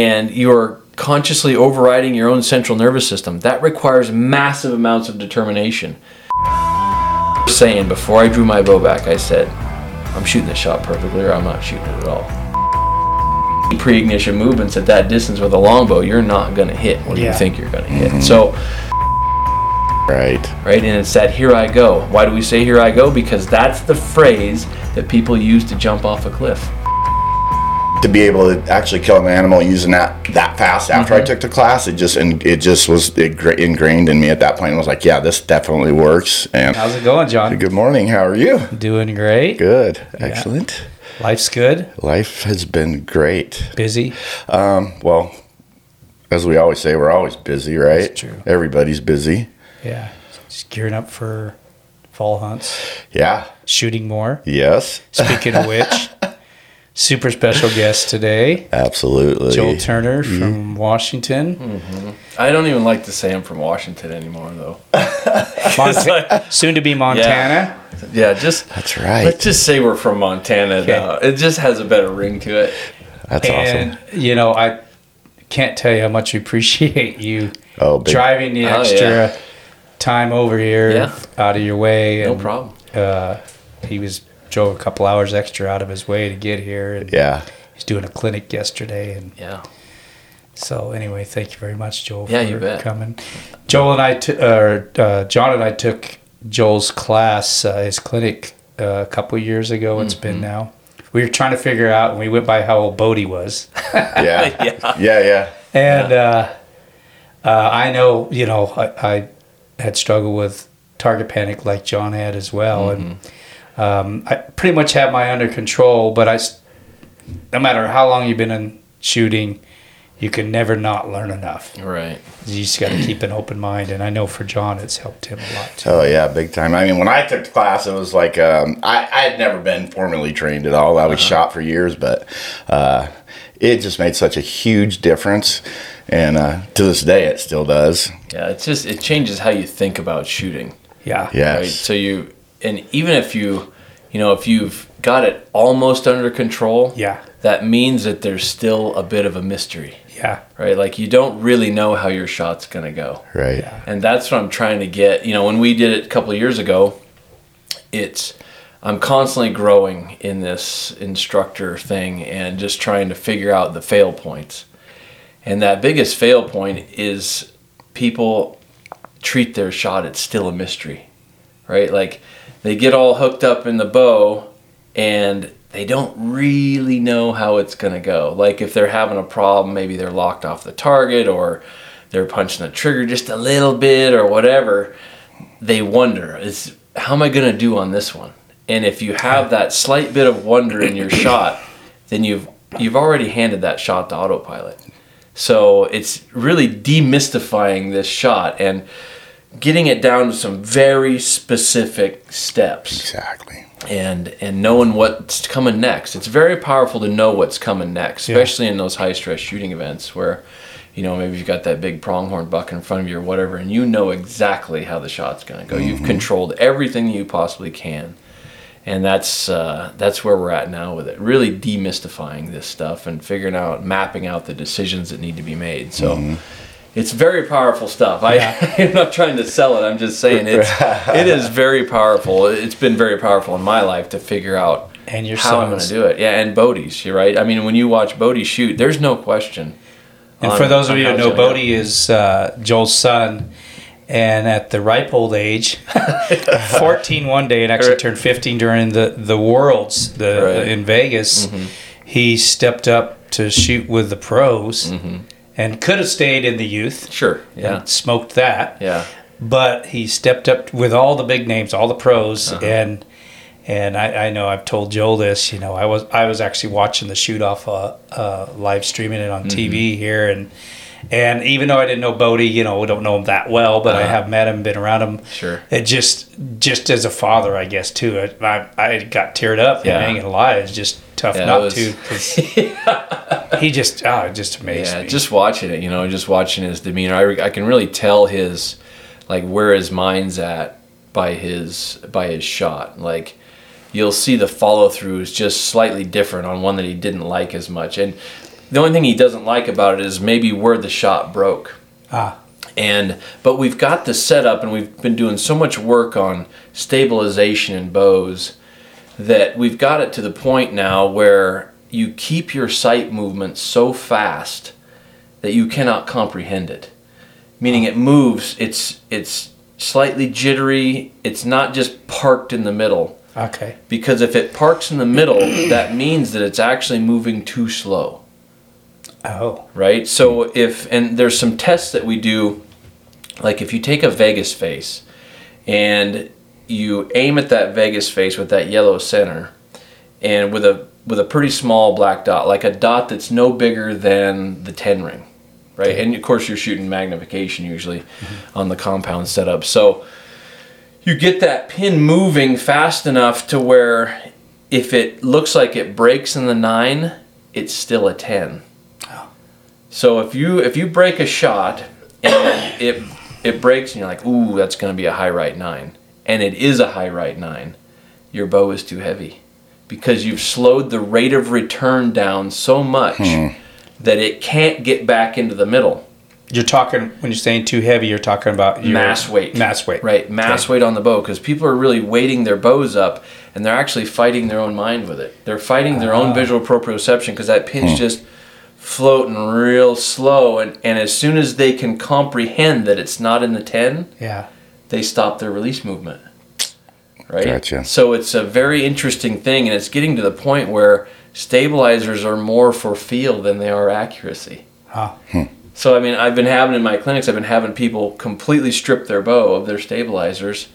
and you're consciously overriding your own central nervous system, that requires massive amounts of determination. Saying before I drew my bow back, I said, I'm shooting this shot perfectly or I'm not shooting it at all. Pre-ignition movements at that distance with a longbow, you're not gonna hit what Yeah. you think you're gonna hit. Mm-hmm. So Right. right? And it's that here I go. Why do we say here I go? Because that's the phrase that people use to jump off a cliff. To be able to actually kill an animal using that that fast after I took the class, it just and it just was ingra- ingrained in me at that point. I was like, yeah, this definitely works. And How's it going, John? good morning. How are you? Doing great. Good. Excellent. Life's good. Life has been great. Busy. Um, well, as we always say, we're always busy, right? That's true. Everybody's busy. Yeah. Just gearing up for fall hunts. Yeah. Shooting more. Yes. Speaking of which, super special guest today, Absolutely. Joel Turner from Washington. I don't even like to say I'm from Washington anymore, though. Monta- soon to be Montana. Yeah, just That's right. let's just say we're from Montana. Okay. Now. It just has a better ring to it. That's and awesome. you know, I can't tell you how much we appreciate you Oh, driving the Oh, extra yeah. time over here Yeah. out of your way. No and, problem. Uh, he was drove a couple hours extra out of his way to get here, and yeah. he's doing a clinic yesterday. And Yeah. so, anyway, thank you very much, Joel, Yeah, for you bet. coming. Joel and I, t- or uh, John and I took Joel's class, uh, his clinic, uh, a couple years ago. It's Mm-hmm. been now. We were trying to figure out, and we went by how old Bodie was. Yeah. Yeah. yeah. Yeah. And uh, uh, I know, you know, I, I had struggled with target panic like John had as well, and um, I pretty much have my under control. But I, s- no matter how long you've been in shooting, you can never not learn enough. Right. You just got to keep an open mind, and I know for John, it's helped him a lot too. Oh yeah, big time. I mean, when I took the class, it was like um, I, I had never been formally trained at all. I was shot for years, but uh, it just made such a huge difference, and uh, to this day, it still does. Yeah, it's just it changes how you think about shooting. Yeah, Yes. Right. So you and even if you, you know, if you've got it almost under control, yeah, that means that there's still a bit of a mystery, yeah, right? Like you don't really know how your shot's gonna go. Right. Yeah. And that's what I'm trying to get. You know, when we did it a couple of years ago, it's I'm constantly growing in this instructor thing and just trying to figure out the fail points. And that biggest fail point is people treat their shot it's still a mystery. Right? Like they get all hooked up in the bow and they don't really know how it's going to go. Like if they're having a problem, maybe they're locked off the target or they're punching the trigger just a little bit or whatever, they wonder, is how am I going to do on this one? And if you have that slight bit of wonder in your shot, then you've you've already handed that shot to autopilot. So it's really demystifying this shot and getting it down to some very specific steps Exactly. and and knowing what's coming next. It's very powerful to know what's coming next, Yeah. especially in those high stress shooting events where, you know, maybe you've got that big pronghorn buck in front of you or whatever, and you know exactly how the shot's going to go. You've controlled everything you possibly can, and that's uh, that's where we're at now with it. Really demystifying this stuff and figuring out, mapping out the decisions that need to be made. So. It's very powerful stuff. I, I'm not trying to sell it. I'm just saying it's it is very powerful. It's been very powerful in my life to figure out and your how I'm going to do it. Yeah, and Bodie's, you're right. I mean, when you watch Bodie shoot, there's no question. And on- for those of you who know. Bodie is uh, Joel's son. And at the ripe old age, 14 one day, and actually turned 15 during the, the Worlds the, Right. Mm-hmm. in Vegas, he stepped up to shoot with the pros and could have stayed in the youth Sure. Yeah. and smoked that. Yeah. But he stepped up with all the big names, all the pros, Uh-huh. and and I, I know I've told Joel this. You know, I was I was actually watching the shoot off, uh, uh, live streaming it on Mm-hmm. TV here, and and even though I didn't know Bodie, you know, we don't know him that well, but I Uh-huh. have met him, been around him. Sure. It just just as a father, I guess too. I I, I got teared up. Yeah. Yeah. I ain't gonna lie, it's just tough Yeah, not was- to. he just oh, it just amazed Yeah. me. Just watching it, you know, just watching his demeanor, I, re- I can really tell his, like, where his mind's at by his by his shot. Like, you'll see the follow through is just slightly different on one that he didn't like as much, and The only thing he doesn't like about it is maybe where the shot broke. Ah, And but we've got the setup, and we've been doing so much work on stabilization and bows that we've got it to the point now where you keep your sight movement so fast that you cannot comprehend it. Meaning it moves. It's it's slightly jittery. It's not just parked in the middle okay. because if it parks in the middle, that means that it's actually moving too slow Oh, right? So if and there's some tests that we do, like if you take a Vegas face and you aim at that Vegas face with that yellow center, and with a with a pretty small black dot, like a dot that's no bigger than the ten ring, right? And of course you're shooting magnification usually on the compound setup, so you get that pin moving fast enough to where if it looks like it breaks in the nine, it's still a ten. So if you if you break a shot and it it breaks and you're like, ooh, that's gonna be a high right nine, and it is a high right nine, your bow is too heavy because you've slowed the rate of return down so much hmm. that it can't get back into the middle. you're talking when you're saying too heavy. You're talking about your Mass weight. Mass weight. Right, mass weight on the bow because people are really weighting their bows up and they're actually fighting their own mind with it. They're fighting their own ah. visual proprioception because that pin's hmm. just floating real slow and, and as soon as they can comprehend that it's not in the 10, Yeah. they stop their release movement. Right? Gotcha. So it's a very interesting thing and it's getting to the point where stabilizers are more for feel than they are accuracy. Huh. Hmm. So I mean, I've been having in my clinics, I've been having people completely strip their bow of their stabilizers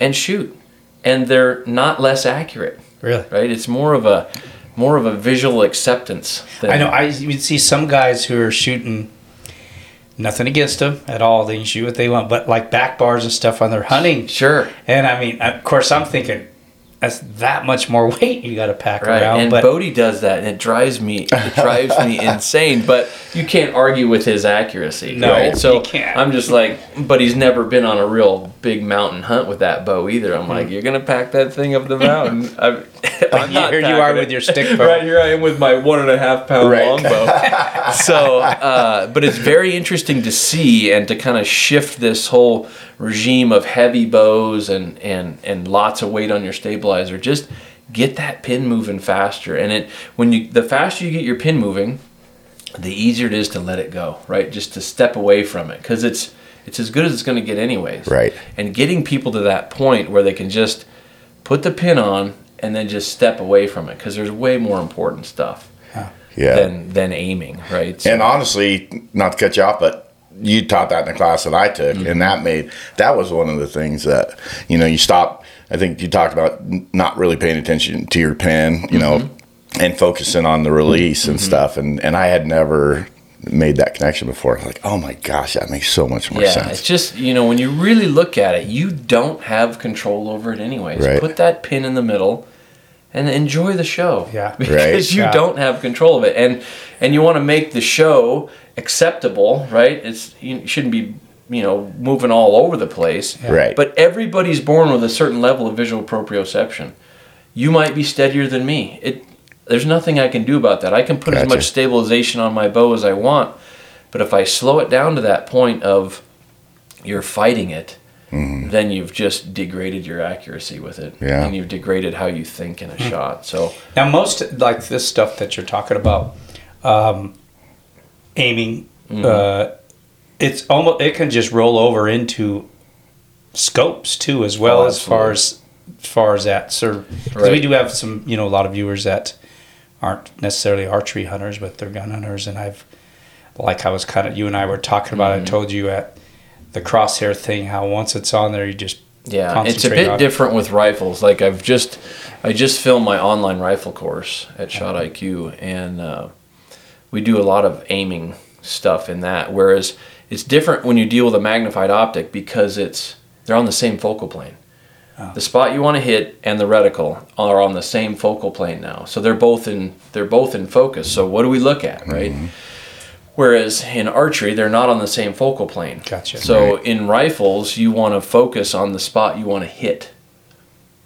and shoot, and they're not less accurate, Really. right? It's more of a more of a visual acceptance. Than, I know. I you see some guys who are shooting. Nothing against them at all. They can shoot what they want, but like back bars and stuff on their hunting. sure, And I mean, of course, I'm thinking that's that much more weight you got to pack right. around. and but Bodie does that, and it drives me it drives me insane. But you can't argue with his accuracy, No, right? So you can't. I'm just like, but he's never been on a real big mountain hunt with that bow either. I'm like, you're gonna pack that thing up the mountain. I'm, I'm not here you are packing with your stick bow. right here I am with my one and a half pound Right. longbow. so, uh, but it's very interesting to see and to kind of shift this whole regime of heavy bows and and and lots of weight on your stabilizer. Just get that pin moving faster, and it when you the faster you get your pin moving, the easier it is to let it go. Right, just to step away from it because it's it's as good as it's going to get anyways. Right. and getting people to that point where they can just put the pin on and then just step away from it because there's way more important stuff Yeah. than than aiming, right? So- And honestly, not to cut you off, but you taught that in the class that I took, mm-hmm. and that made that was one of the things that you know you stop. I think you talked about not really paying attention to your pin, you know, mm-hmm. and focusing on the release and mm-hmm. stuff. And and I had never made that connection before. Like, oh my gosh, that makes so much more yeah, sense. it's just you know when you really look at it, you don't have control over it anyways. Right. Put that pin in the middle and enjoy the show. Yeah. because Right. you Yeah. don't have control of it, and and you want to make the show acceptable, right? It's you shouldn't be you know moving all over the place. Right. But everybody's born with a certain level of visual proprioception. You might be steadier than me. It there's nothing I can do about that. I can put as much stabilization on my bow as I want, but if I slow it down to that point of you're fighting it, Mm-hmm. then you've just degraded your accuracy with it, Yeah. and you've degraded how you think in a shot. So now most like this stuff that you're talking about, um, aiming, Mm-hmm. uh, it's almost it can just roll over into scopes too, as well Oh, as far as as far as that. So 'cause we do have some, you know, a lot of viewers that aren't necessarily archery hunters, but they're gun hunters, and I've like I was kind of you and I were talking about. Mm-hmm. I told you at the crosshair thing how once it's on there, you just Yeah, it's a bit different with rifles. Like I've just, I just filmed my online rifle course at Shot IQ, and uh, we do a lot of aiming stuff in that. Whereas it's different when you deal with a magnified optic because it's they're on the same focal plane. Ah. The spot you want to hit and the reticle are on the same focal plane now, so they're both in they're both in focus. So what do we look at, right? Mm-hmm. Whereas in archery, they're not on the same focal plane. Gotcha. So in rifles, you want to focus on the spot you want to hit.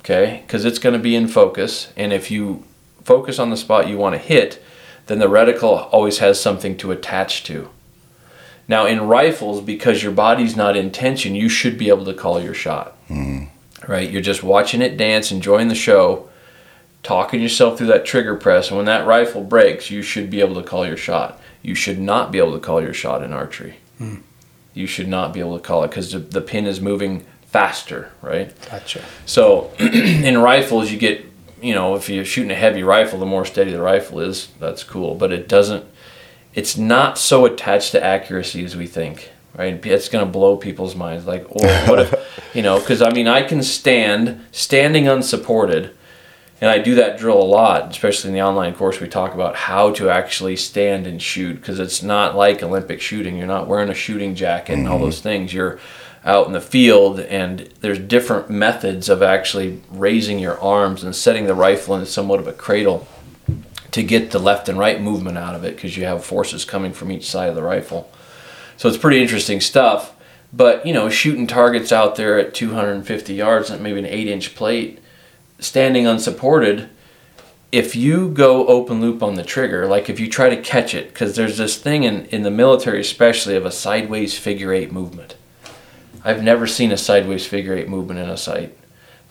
Okay? Because it's going to be in focus. And if you focus on the spot you want to hit, then the reticle always has something to attach to. Now, in rifles, because your body's not in tension, you should be able to call your shot. Mm-hmm. Right? You're just watching it dance, enjoying the show, talking yourself through that trigger press, and when that rifle breaks, you should be able to call your shot. You should not be able to call your shot in archery. Hmm. You should not be able to call it because the, the pin is moving faster, right? Gotcha. So in rifles, you get, you know, if you're shooting a heavy rifle, the more steady the rifle is, that's cool. But it doesn't, it's not so attached to accuracy as we think, right? It's going to blow people's minds. Like, or what if, you know, because I mean, I can stand, standing unsupported, and I do that drill a lot, especially in the online course. We talk about how to actually stand and shoot because it's not like Olympic shooting. You're not wearing a shooting jacket and all mm-hmm. those things. You're out in the field, and there's different methods of actually raising your arms and setting the rifle in somewhat of a cradle to get the left and right movement out of it because you have forces coming from each side of the rifle. So it's pretty interesting stuff. But you know, shooting targets out there at 250 yards and maybe an eight-inch plate, standing unsupported. If you go open loop on the trigger, like if you try to catch it, because there's this thing in, in the military, especially, of a sideways figure eight movement. I've never seen a sideways figure eight movement in a sight.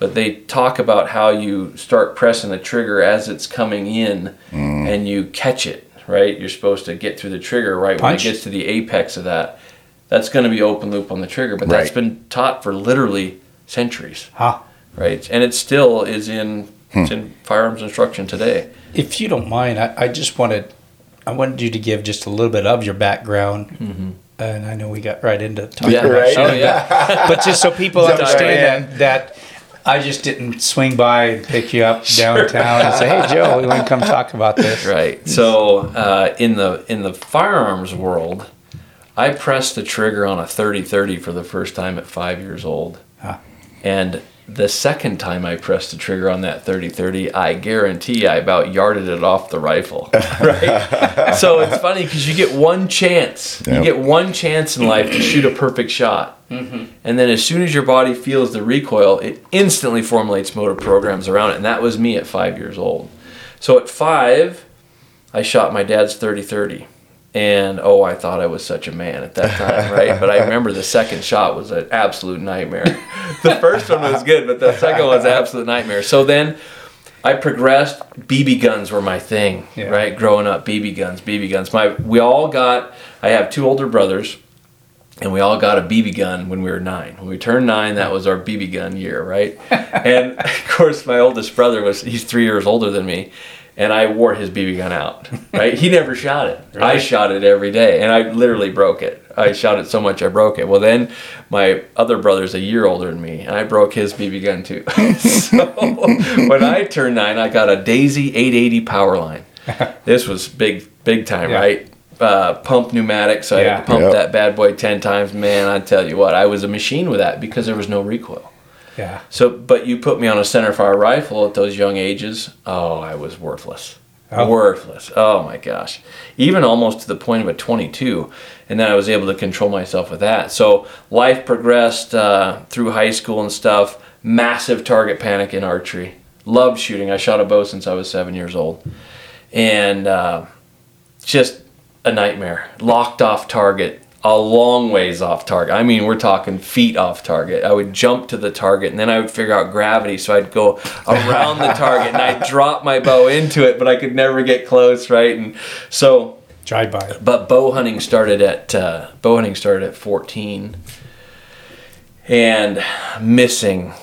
But they talk about how you start pressing the trigger as it's coming in mm. and you catch it, right? You're supposed to get through the trigger right when it gets to the apex of that. That's going to be open loop on the trigger, but that's Right. been taught for literally centuries, Huh. right? And it still is in, it's hmm. in firearms instruction today. If you don't mind, I, I just wanted I wanted you to give just a little bit of your background. Mm-hmm. And I know we got right into talking Yeah, about right. Oh, yeah. but just so people Jump right understand that, that I just didn't swing by and pick you up downtown and say, "Hey, Joe, we want to come talk about this." Right. So uh, in the in the firearms world, I pressed the trigger on a 30-30 for the first time at five years old, Huh. and the second time I pressed the trigger on that 30-30, I guarantee I about yarded it off the rifle. Right. so it's funny because you get one chance. You get one chance in life to shoot a perfect shot. Mm-hmm. And then as soon as your body feels the recoil, it instantly formulates motor programs around it. And that was me at five years old. So at five, I shot my dad's 30 30. And oh, I thought I was such a man at that time, right? But I remember the second shot was an absolute nightmare. the first one was good, but the second one was an absolute nightmare. So then I progressed. BB guns were my thing, Yeah. right? Growing up, BB guns, BB guns. My we all got. I have two older brothers, and we all got a BB gun when we were nine. When we turned nine, that was our BB gun year, right? and of course, my oldest brother was he's three years older than me, and I wore his BB gun out, right? He never shot it. I shot it every day, and I literally broke it. I shot it so much I broke it. Well, then my other brother's a year older than me, and I broke his BB gun too. so when I turned nine, I got a Daisy 880 power line. This was big, big time, Yeah. right? Uh, pump pneumatic, so I Yeah. had to pump Yep. that bad boy 10 times. Man, I tell you what, I was a machine with that because there was no recoil. Yeah. So, but you put me on a center fire rifle at those young ages. Oh, I was worthless. Oh. Worthless. Oh my gosh. Even almost to the point of a 22. And then I was able to control myself with that. So life progressed uh, through high school and stuff. Massive target panic in archery. Loved shooting. I shot a bow since I was seven years old. And uh, just a nightmare. Locked off target, a long ways off target. I mean, we're talking feet off target. I would jump to the target and then I would figure out gravity. So I'd go around the target and I'd drop my bow into it, but I could never get close, right? And so, Drive by. but bow hunting started at uh, bow hunting started at 14 and missing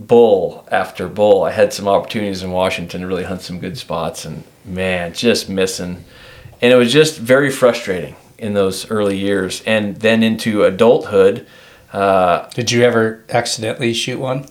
bull after bull. I had some opportunities in Washington to really hunt some good spots, and man, just missing. And it was just very frustrating in those early years, and then into adulthood. Uh, Did you ever accidentally shoot one?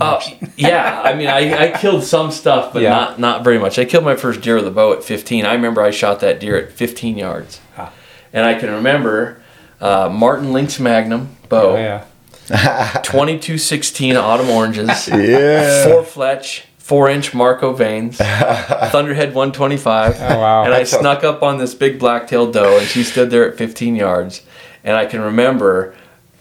uh, yeah, I mean, I, I killed some stuff, but Yeah. not not very much. I killed my first deer with a bow at 15. I remember I shot that deer at 15 yards, Ah. and I can remember uh, Martin Lynx Magnum bow. Oh, yeah. 2216 autumn oranges, Yeah. four fletch, four inch Marco vanes, Thunderhead 125. Oh, wow. And I That's a- snuck up on this big black tailed doe, and she stood there at 15 yards. And I can remember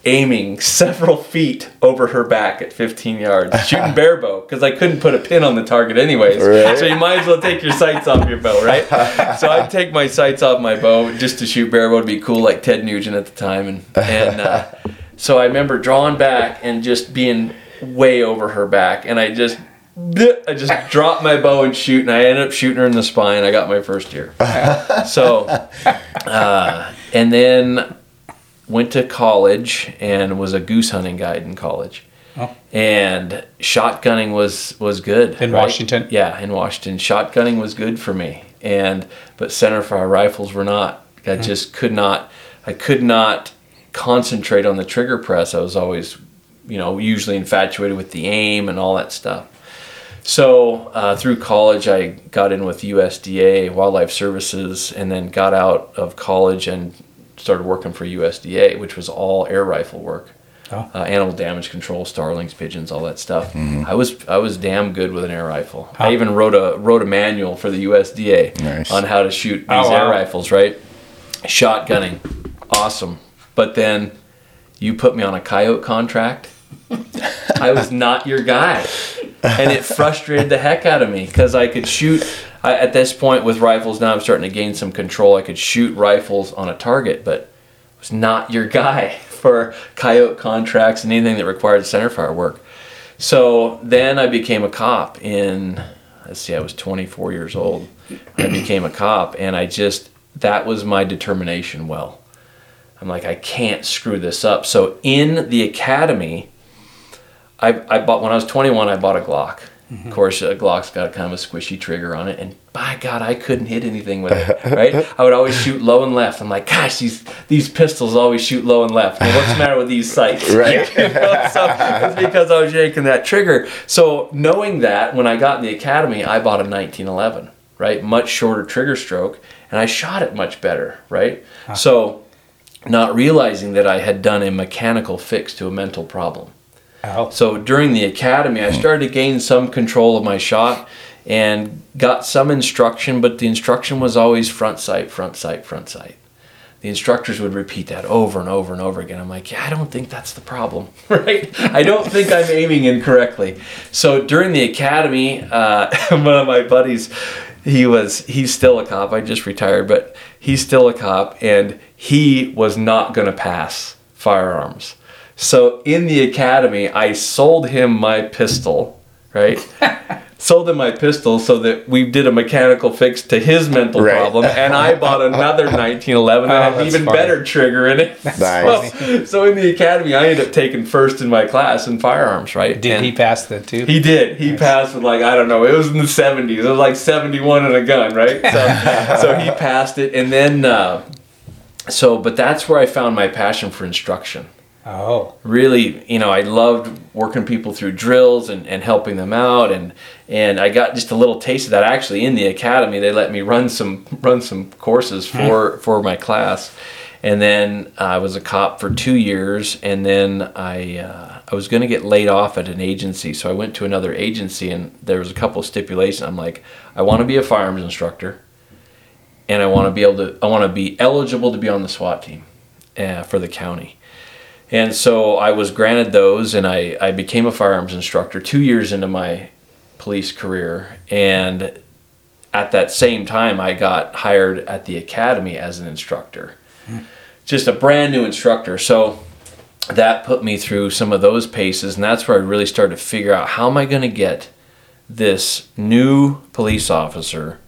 aiming several feet over her back at 15 yards, shooting bare bow because I couldn't put a pin on the target anyways. Right. So you might as well take your sights off your bow, right? so I'd take my sights off my bow just to shoot bare bow to be cool, like Ted Nugent at the time, and and uh, so I remember drawing back and just being way over her back, and I just. I just dropped my bow and shoot, and I ended up shooting her in the spine. I got my first year. So, uh, and then went to college and was a goose hunting guide in college. Oh. And shotgunning was was good In Washington? Yeah, in Washington, shotgunning was good for me. And but centerfire rifles were not. I just could not. I could not concentrate on the trigger press. I was always, you know, usually infatuated with the aim and all that stuff. So uh, through college, I got in with USDA Wildlife Services, and then got out of college and started working for USDA, which was all air rifle work, Oh. uh, animal damage control, starlings, pigeons, all that stuff. I was I was damn good with an air rifle. I even wrote a wrote a manual for the USDA Nice. on how to shoot these Oh, air wow. rifles. Right, shotgunning, awesome. But then you put me on a coyote contract. I was not your guy. And it frustrated the heck out of me because I could shoot. I, at this point with rifles, now I'm starting to gain some control. I could shoot rifles on a target, but I was not your guy for coyote contracts and anything that required centerfire work. So then I became a cop in, let's see, I was 24 years old. I became a cop, and I just, that was my determination well. I'm like, I can't screw this up. So in the academy, I, I bought when I was 21. I bought a Glock. Of course, a Glock's got kind of a squishy trigger on it, and by God, I couldn't hit anything with it. Right? I would always shoot low and left. I'm like, gosh, these these pistols always shoot low and left. Well, what's the matter with these sights? Right. You know, so it's because I was yanking that trigger. So knowing that, when I got in the academy, I bought a 1911. Right, much shorter trigger stroke, and I shot it much better. Right, so not realizing that I had done a mechanical fix to a mental problem. So during the academy, I started to gain some control of my shot and got some instruction, but the instruction was always front sight, front sight, front sight. The instructors would repeat that over and over and over again. I'm like, yeah, I don't think that's the problem, right? I don't think I'm aiming incorrectly. So during the academy, uh, one of my buddies, he was he's still a cop. I just retired, but he's still a cop, and he was not going to pass firearms. So in the academy, I sold him my pistol, right? sold him my pistol so that we did a mechanical fix to his mental Right. problem, and I bought another 1911 that Oh, had an even funny. better trigger in it. Nice. So, so in the academy, I ended up taking first in my class in firearms, right? Did And he pass that too? He did. He passed with like I don't know. It was in the 70s. It was like 71 and a gun, right? So, so he passed it, and then uh, so, but that's where I found my passion for instruction oh. really you know i loved working people through drills and, and helping them out and and i got just a little taste of that. Actually in the academy they let me run some run some courses for for my class. And then i was a cop for two years and then i uh, i was going to get laid off at an agency so i went to another agency and there was a couple of stipulations. I'm like i want to be a firearms instructor and i want to be able to i want to be eligible to be on the swat team uh, for the county and so I was granted those, and I, I became a firearms instructor two years into my police career. And at that same time, I got hired at the academy as an instructor, hmm. just a brand new instructor. So that put me through some of those paces, and that's where I really started to figure out how am I going to get this new police officer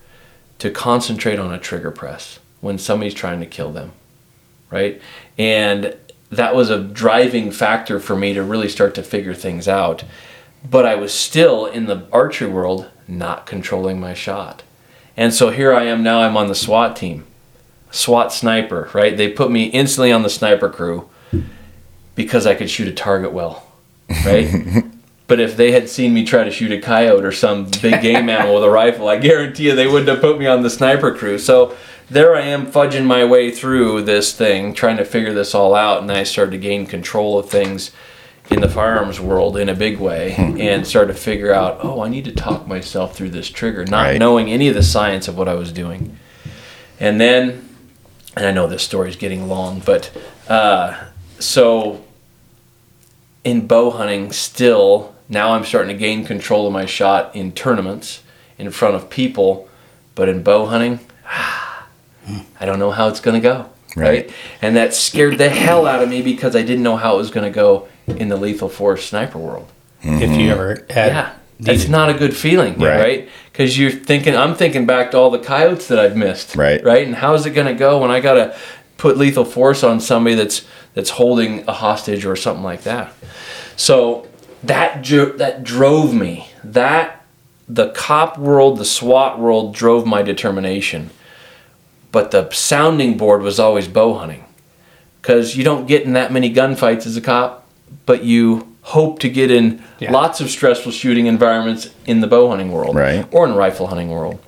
to concentrate on a trigger press when somebody's trying to kill them, right? And that was a driving factor for me to really start to figure things out. But I was still in the archery world not controlling my shot. And so here I am now, I'm on the SWAT team, SWAT sniper, right? They put me instantly on the sniper crew because I could shoot a target well, right? but if they had seen me try to shoot a coyote or some big game animal with a rifle, I guarantee you they wouldn't have put me on the sniper crew. So there I am fudging my way through this thing, trying to figure this all out, and I started to gain control of things in the firearms world in a big way and started to figure out, oh, I need to talk myself through this trigger, not Right. knowing any of the science of what I was doing. And then, and I know this story is getting long, but uh, so in bow hunting, still now I'm starting to gain control of my shot in tournaments in front of people, but in bow hunting, I don't know how it's going to go. Right. Right. And that scared the hell out of me because I didn't know how it was going to go in the lethal force sniper world. Mm-hmm. If you ever had, Yeah. That's needed- not a good feeling, Right. right? Because you're thinking, I'm thinking back to all the coyotes that I've missed, Right. Right, and how's it going to go when I got to put lethal force on somebody that's that's holding a hostage or something like that? So that dro- that drove me. That the cop world, the SWAT world drove my determination. But the sounding board was always bow hunting. Because you don't get in that many gunfights as a cop, but you hope to get in Yeah. lots of stressful shooting environments in the bow hunting world Right. or in rifle hunting world.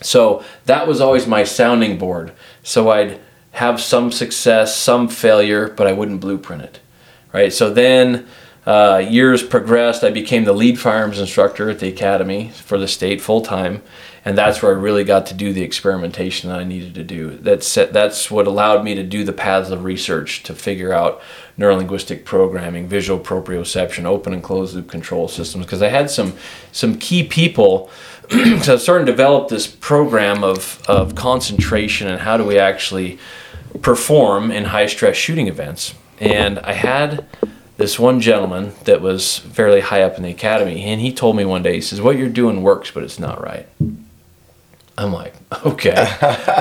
So that was always my sounding board. So I'd have some success, some failure, but I wouldn't blueprint it. Right. So then uh, years progressed. I became the lead firearms instructor at the academy for the state full time, and that's where I really got to do the experimentation that I needed to do. That's that's what allowed me to do the paths of research to figure out neurolinguistic programming, visual proprioception, open and closed loop control systems. Because I had some some key people. so I starting to develop this program of of concentration and how do we actually perform in high stress shooting events. And I had this one gentleman that was fairly high up in the academy, and he told me one day, he says, What you're doing works, but it's not right. I'm like, Okay.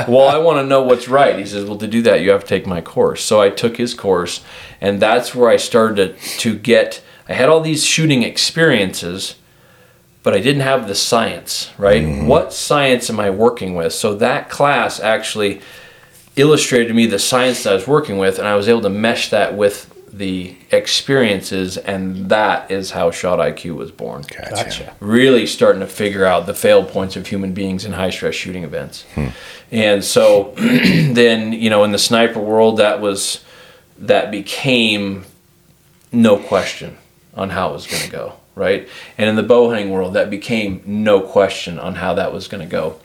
well, I want to know what's right. He says, Well, to do that, you have to take my course. So I took his course, and that's where I started to, to get, I had all these shooting experiences. But I didn't have the science, right? Mm-hmm. What science am I working with? So that class actually illustrated to me the science that I was working with, and I was able to mesh that with the experiences, and that is how Shot IQ was born. Gotcha. Gotcha. Really starting to figure out the fail points of human beings in high stress shooting events. Hmm. And so then, you know, in the sniper world, that was that became no question on how it was going to go, right? And in the bow hunting world, that became no question on how that was going to go.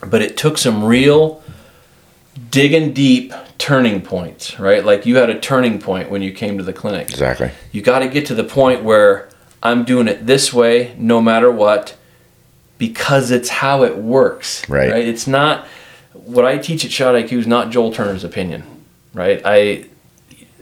But it took some real digging deep turning points, right? Like you had a turning point when you came to the clinic. Exactly. You got to get to the point where I'm doing it this way no matter what because it's how it works, Right. right? It's not what I teach at Shot IQ is not Joel Turner's opinion, right? I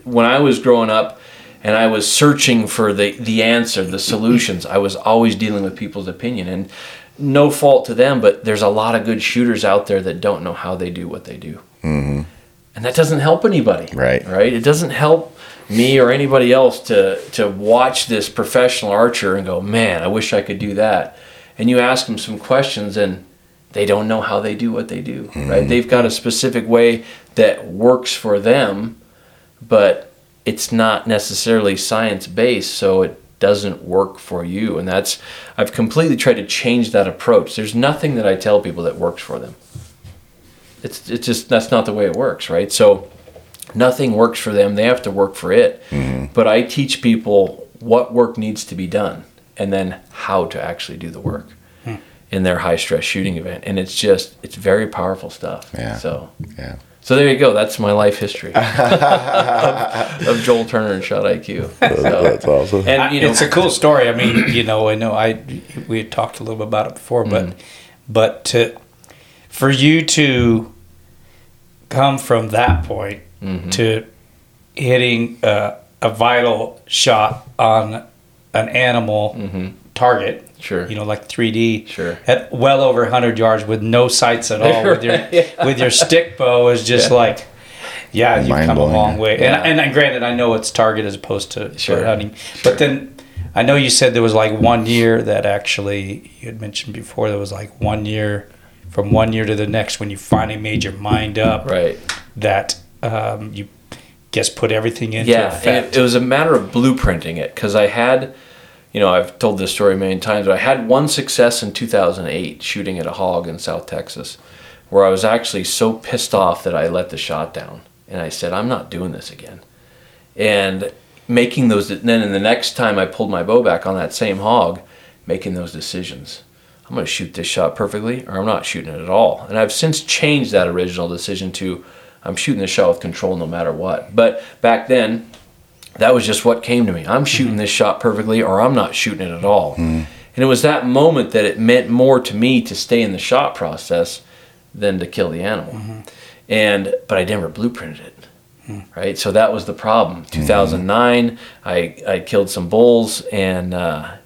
when I was growing up and I was searching for the the answer, the solutions, I was always dealing with people's opinion and no fault to them, but there's a lot of good shooters out there that don't know how they do what they do. hmm And that doesn't help anybody. Right. Right? It doesn't help me or anybody else to to watch this professional archer and go, "Man, I wish I could do that." And you ask them some questions and they don't know how they do what they do. Right? They've got a specific way that works for them, but it's not necessarily science based, so it doesn't work for you. And that's I've completely tried to change that approach. There's nothing that I tell people that works for them. It's it's just that's not the way it works, right? So nothing works for them. They have to work for it. Mm-hmm. But I teach people what work needs to be done and then how to actually do the work hmm. in their high stress shooting event. And it's just it's very powerful stuff. Yeah. So Yeah. So there you go. That's my life history of, of Joel Turner and Shot IQ. So, That's awesome. and you know, it's a cool story. I mean, you know, I know I we had talked a little bit about it before, but Mm-hmm. but to for you to come from that point Mm-hmm. to hitting uh, a vital shot on an animal target, Mm-hmm. Sure. you know, like 3D, Sure. at well over 100 yards with no sights at all, with your with your stick bow is just like. Yeah, you've come a long way. Yeah. And, and granted, I know it's target as opposed to Sure. bird hunting. Sure. But then I know you said there was like one year that actually you had mentioned before. There was like one year from one year to the next when you finally made your mind up right. that um, you guess put everything into yeah, and effect. it, it was a matter of blueprinting it because I had, you know, I've told this story a million times, but I had one success in 2008 shooting at a hog in South Texas, where I was actually so pissed off that I let the shot down, and I said, I'm not doing this again, and making those. Then, in the next time I pulled my bow back on that same hog, making those decisions. I'm going to shoot this shot perfectly, or I'm not shooting it at all. And I've since changed that original decision to I'm shooting the shot with control no matter what. But back then, That was just what came to me. I'm shooting mm-hmm. this shot perfectly, or I'm not shooting it at all. Mm. And it was that moment that it meant more to me to stay in the shot process than to kill the animal. Mm-hmm. And but I never blueprinted it mm. right? So that was the problem. Mm. 2009, I I killed some bulls and uh,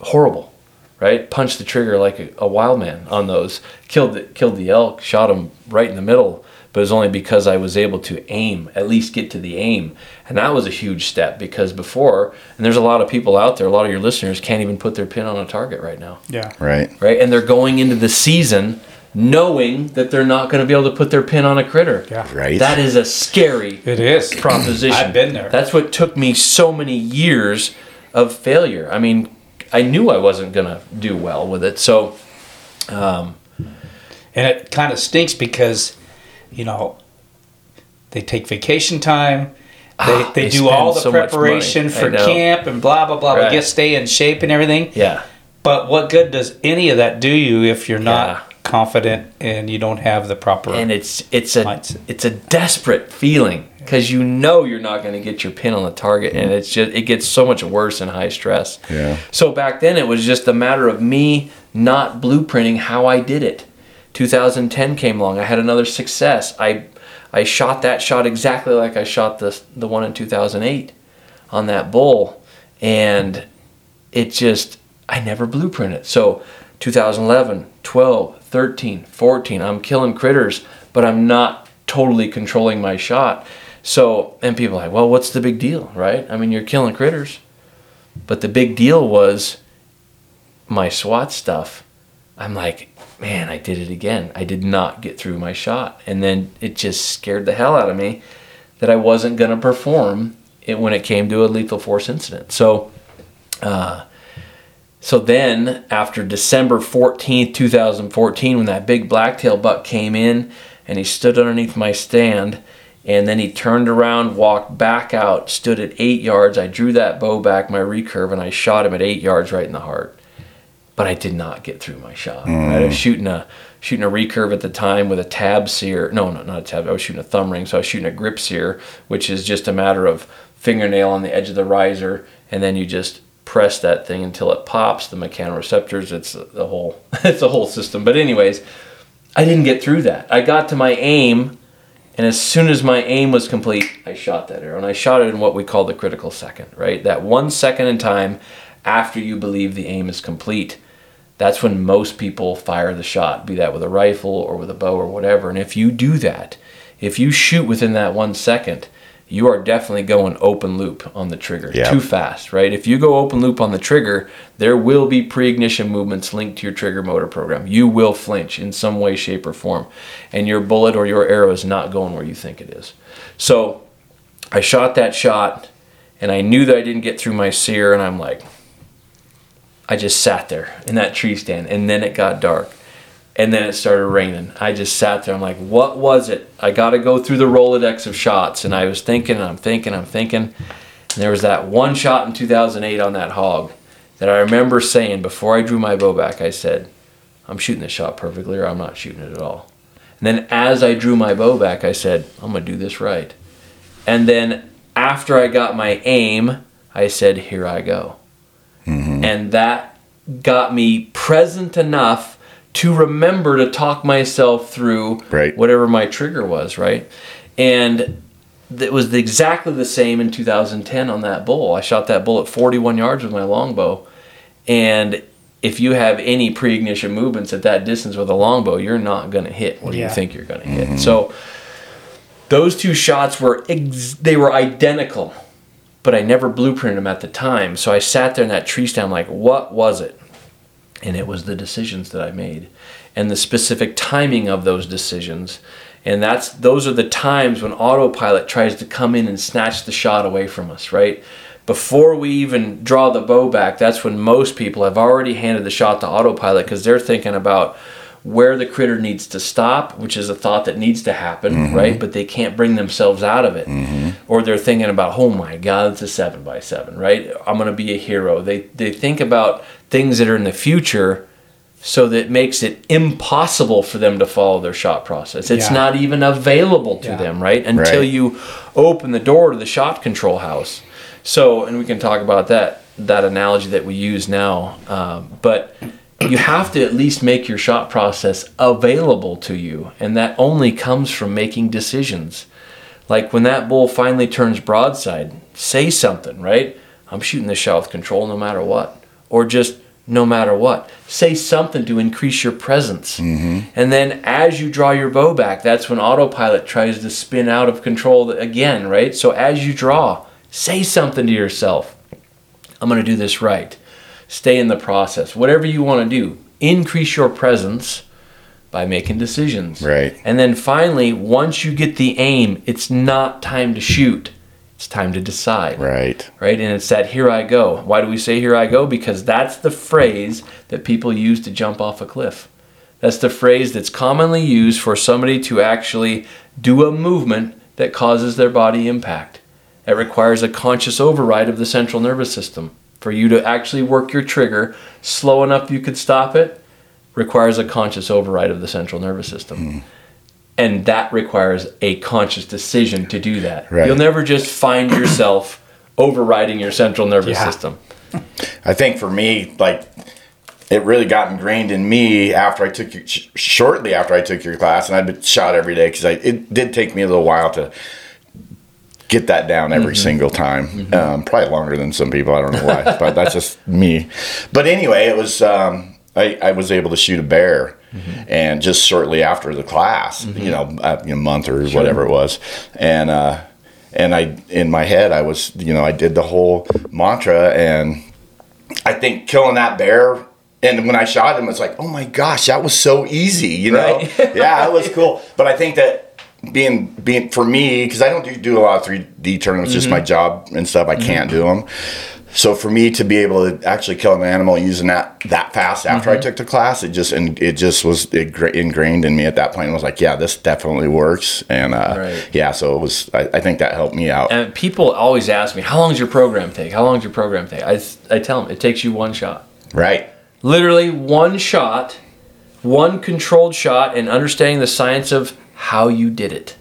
horrible, right? Punched the trigger like a, a wild man on those. Killed the, killed the elk, shot him right in the middle. But it was only because I was able to aim, at least get to the aim, and that was a huge step. Because before, and there's a lot of people out there, a lot of your listeners can't even put their pin on a target right now Yeah. Right. right? And they're going into the season knowing that they're not going to be able to put their pin on a critter. Yeah. Right. That is a scary It is. proposition. I've been there. That's what took me so many years of failure. I mean, I knew I wasn't going to do well with it. So, um, And it kind of stinks because, you know, they take vacation time. They, Ah, they, they do all the so preparation for camp and blah blah blah. Right. to Get stay in shape and everything. yeah. But what good does any of that do you if you're not Yeah. confident and you don't have the proper? And it's it's a Mindset. it's a desperate feeling because you know you're not going to get your pin on the target, and it's just it gets so much worse in high stress. Yeah. So back then it was just a matter of me not blueprinting how I did it. 2010 came along. I had another success. I I shot that shot exactly like I shot the the one in 2008 on that bull, and it just I never blueprinted. So 2011, 12, 13, 14, I'm killing critters, but I'm not totally controlling my shot. So and people are like, well, what's the big deal, right? I mean, you're killing critters. But the big deal was my SWAT stuff. I'm like, man, I did it again. I did not get through my shot. And then it just scared the hell out of me that I wasn't going to perform it when it came to a lethal force incident. So, uh, so then after December 14th, 2014, when that big blacktail buck came in and he stood underneath my stand, and then he turned around, walked back out, stood at eight yards. I drew that bow back, my recurve, and I shot him at eight yards right in the heart. But I did not get through my shot. Right? I was mm. shooting a shooting a recurve at the time with a tab sear. No, no, not a tab. I was shooting a thumb ring, so I was shooting a grip sear, which is just a matter of fingernail on the edge of the riser, and then you just press that thing until it pops. The mechanoreceptors. It's the whole. It's a whole system. But anyways, I didn't get through that. I got to my aim, and as soon as my aim was complete, I shot that arrow. And I shot it in what we call the critical second, right? That one second in time after you believe the aim is complete. That's when most people fire the shot, be that with a rifle or with a bow or whatever. And if you do that, if you shoot within that one second, you are definitely going open loop on the trigger Yeah. too fast, right? If you go open loop on the trigger, there will be pre ignition movements linked to your trigger motor program. You will flinch in some way, shape, or form, and your bullet or your arrow is not going where you think it is. So I shot that shot, and I knew that I didn't get through my sear, and I'm like, I just sat there in that tree stand, and then it got dark. And then it started raining. I just sat there. I'm like, what was it? I got to go through the Rolodex of shots. And I was thinking, and I'm thinking, I'm thinking. And there was that one shot in 2008 on that hog that I remember saying before I drew my bow back, I said, I'm shooting this shot perfectly, or I'm not shooting it at all. And then as I drew my bow back, I said, I'm to do this right. And then after I got my aim, I said, Here I go. Mm-hmm. And that got me present enough to remember to talk myself through Right. whatever my trigger was, right? And it was exactly the same in 2010 on that bull. I shot that bull at 41 yards with my longbow. And if you have any pre-ignition movements at that distance with a longbow, you're not going to hit what Yeah. you think you're going to hit. Mm-hmm. So those two shots were ex- they were identical, but I never blueprinted them at the time. So I sat there in that tree stand like, what was it? And it was the decisions that I made and the specific timing of those decisions. And that's those are the times when autopilot tries to come in and snatch the shot away from us, right? Before we even draw the bow back, that's when most people have already handed the shot to autopilot because they're thinking about where the critter needs to stop, which is a thought that needs to happen, right? But they can't bring themselves out of it. Or they're thinking about, oh my God, it's a seven by seven, right? I'm gonna be a hero. They they think about things that are in the future so that it makes it impossible for them to follow their shot process. It's Yeah. not even available to Yeah. them, right? Until Right. you open the door to the shot control house. So, and we can talk about that that analogy that we use now, um, but you have to at least make your shot process available to you, and that only comes from making decisions. Like when that bull finally turns broadside, say something, right? I'm shooting this shot with control no matter what, or just no matter what. Say something to increase your presence. Mm-hmm. And then as you draw your bow back, that's when autopilot tries to spin out of control again, right? So as you draw, say something to yourself. I'm going to do this right. Stay in the process. Whatever you want to do, increase your presence by making decisions. Right. And then finally, once you get the aim, it's not time to shoot. It's time to decide Right. right? And it's that here I go. Why do we say here I go? Because that's the phrase that people use to jump off a cliff. That's the phrase that's commonly used for somebody to actually do a movement that causes their body impact. It requires a conscious override of the central nervous system. For you to actually work your trigger slow enough you could stop it requires a conscious override of the central nervous system. Hmm. And that requires a conscious decision to do that. Right. You'll never just find yourself overriding your central nervous Yeah. system. I think for me, like it really got ingrained in me after I took your, sh- shortly after I took your class, and I've been shot every day because I it did take me a little while to get that down every single time. Um, probably longer than some people. I don't know why, but that's just me. But anyway, it was. Um, I, I was able to shoot a bear, and just shortly after the class, you know, a, month or whatever it was, and. uh and I, in my head, I was, you know, I did the whole mantra, and I think killing that bear and when I shot him, it's like, oh my gosh, that was so easy, you know? Right. yeah, it was cool. But I think that being being for me, because I don't do, do a lot of 3D tournaments, just my mm-hmm. job and stuff, I mm-hmm. can't do them. So for me to be able to actually kill an animal using that that fast after I mm-hmm. took the class, it just and it just was ingrained in me at that point. I was like, yeah, this definitely works, and uh, Right. yeah, so it was. I, I think that helped me out. And people always ask me, how long does your program take? How long does your program take? I, I tell them, it takes you one shot. right. Literally one shot, one controlled shot, and understanding the science of how you did it,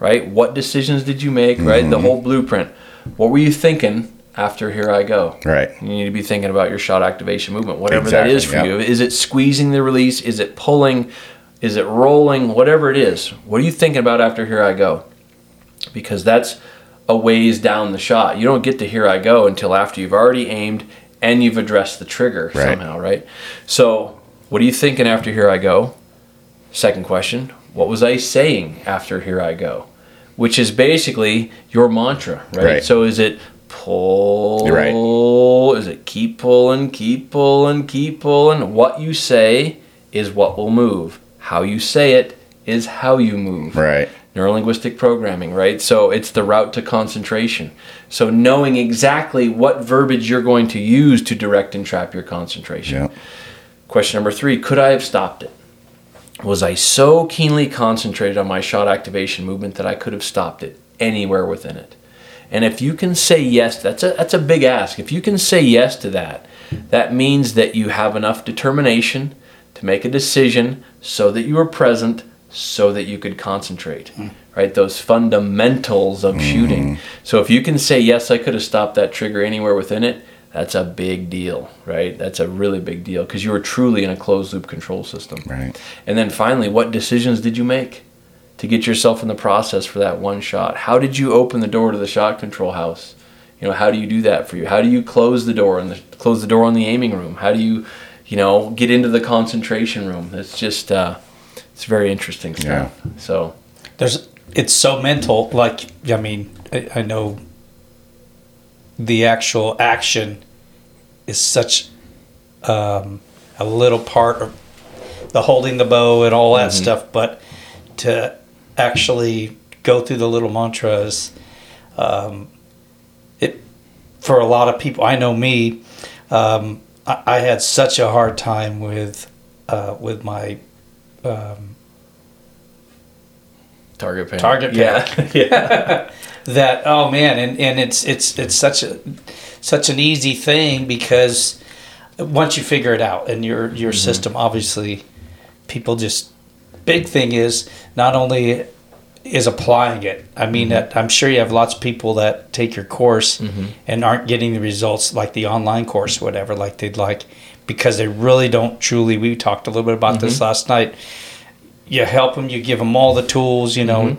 right? What decisions did you make, right? Mm-hmm. The whole blueprint. What were you thinking after Here I Go? Right. You need to be thinking about your shot activation movement, whatever Exactly, that is for yep. you. Is it squeezing the release? Is it pulling? Is it rolling? Whatever it is, what are you thinking about after Here I Go? Because that's a ways down the shot. You don't get to Here I Go until after you've already aimed and you've addressed the trigger Right. somehow, right? So, what are you thinking after Here I Go? Second question, what was I saying after Here I Go? Which is basically your mantra, right? Right. So, is it pull? Right. Is it keep pulling, keep pulling, keep pulling? What you say is what will move. How you say it is how you move Right. neurolinguistic programming, right? So it's the route to concentration. So knowing exactly what verbiage you're going to use to direct and trap your concentration. Yeah. Question number three Could I have stopped it? Was I so keenly concentrated on my shot activation movement that I could have stopped it anywhere within it? And if you can say yes, that's a, that's a big ask. If you can say yes to that, that means that you have enough determination to make a decision so that you are present, so that you could concentrate, hmm. right? Those fundamentals of hmm. shooting. So if you can say, yes, I could have stopped that trigger anywhere within it, that's a big deal, right? That's a really big deal because you were truly in a closed loop control system. Right. And then finally, what decisions did you make to get yourself in the process for that one shot? How did you open the door to the shot control house? You know, how do you do that for you? How do you close the door and close the door on the aiming room? How do you, you know, get into the concentration room? It's just, uh, it's very interesting stuff. Yeah. So, there's it's so mental like i mean I, I know the actual action is such um, a little part of the holding the bow and all that stuff but to actually go through the little mantras um, it for a lot of people i know me um, I, I had such a hard time with uh, with my um, target pan. Target Yeah. yeah. that oh man and, and it's it's it's such a such an easy thing because once you figure it out and your your mm-hmm. system obviously people just big thing is not only is applying it. I mean, that I'm sure you have lots of people that take your course mm-hmm. and aren't getting the results like the online course, whatever, like they'd like, because they really don't truly. We talked a little bit about this last night. You help them, you give them all the tools, you know,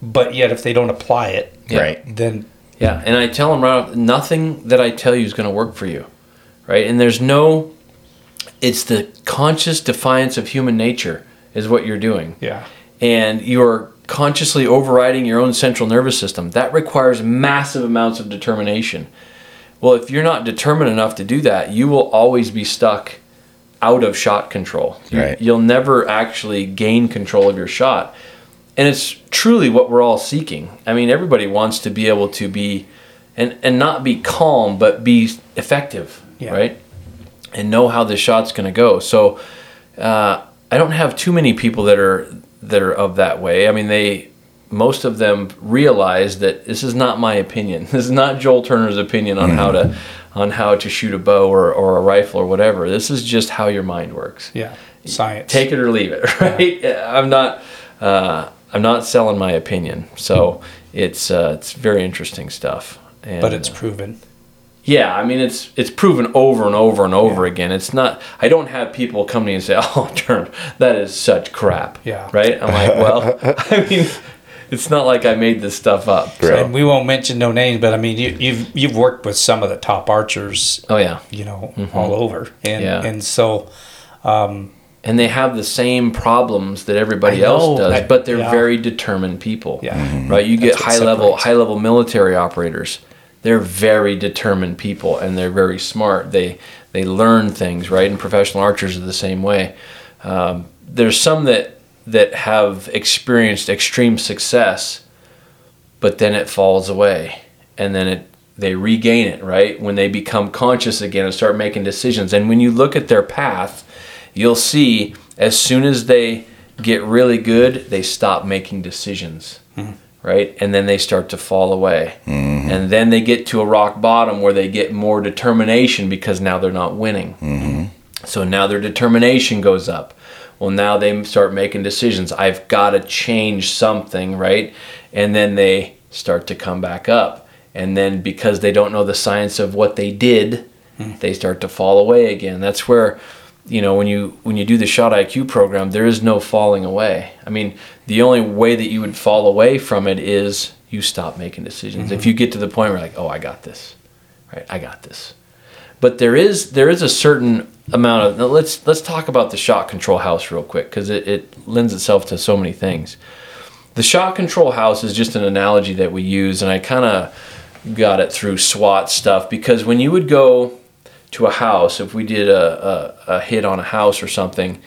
but yet if they don't apply it, Yeah. Right. then Yeah, and I tell them right off, nothing that I tell you is going to work for you, right? And there's no, it's the conscious defiance of human nature is what you're doing, yeah, and you're consciously overriding your own central nervous system. That requires massive amounts of determination. Well, if you're not determined enough to do that, you will always be stuck out of shot control. You, Right. You'll never actually gain control of your shot. And it's truly what we're all seeking. I mean, everybody wants to be able to be and and not be calm, but be effective, Yeah. right? And know how the shot's going to go. So uh, I don't have too many people that are that are of that way. I mean, they most of them realize that this is not my opinion. This is not Joel Turner's opinion on how to on how to shoot a bow or, or a rifle or whatever. This is just how your mind works. yeah, science. Take it or leave it, right? I'm not uh, I'm not selling my opinion. So it's uh, it's very interesting stuff. And, but it's uh, proven. yeah, I mean it's it's proven over and over and over again. It's not. I don't have people come to me and say, "Oh, Turn, that is such crap." Yeah. Right. I'm like, well, I mean, it's not like I made this stuff up. So- And we won't mention no names, but I mean, you, you've you've worked with some of the top archers, oh yeah, you know, all over, and Yeah. and so and they have the same problems that everybody I know, else does, I- but they're yeah. very determined people. Yeah. Mhm. Right. You get That's what high level high level military operators. They're very determined people, and they're very smart. They they learn things right, and professional archers are the same way. Um, there's some that that have experienced extreme success, but then it falls away, and then it they regain it right when they become conscious again and start making decisions. And when you look at their path, you'll see as soon as they get really good, they stop making decisions, mm-hmm. right? And then they start to fall away. Mm-hmm. And then they get to a rock bottom where they get more determination because now they're not winning. Mm-hmm. So now their determination goes up. Well, now they start making decisions. I've got to change something, right? And then they start to come back up. And then because they don't know the science of what they did, mm. they start to fall away again. That's where, you know, when you when you do the shot IQ program, there is no falling away. I mean, the only way that you would fall away from it is you stop making decisions. If mm-hmm. you get to the point where like, oh, I got this, right? I got this but there is there is a certain amount of now let's let's talk about the shot control house real quick because it, it lends itself to so many things the shot control house is just an analogy that we use and i kind of got it through swat stuff because when you would go to a house if we did a, a, a hit on a house or something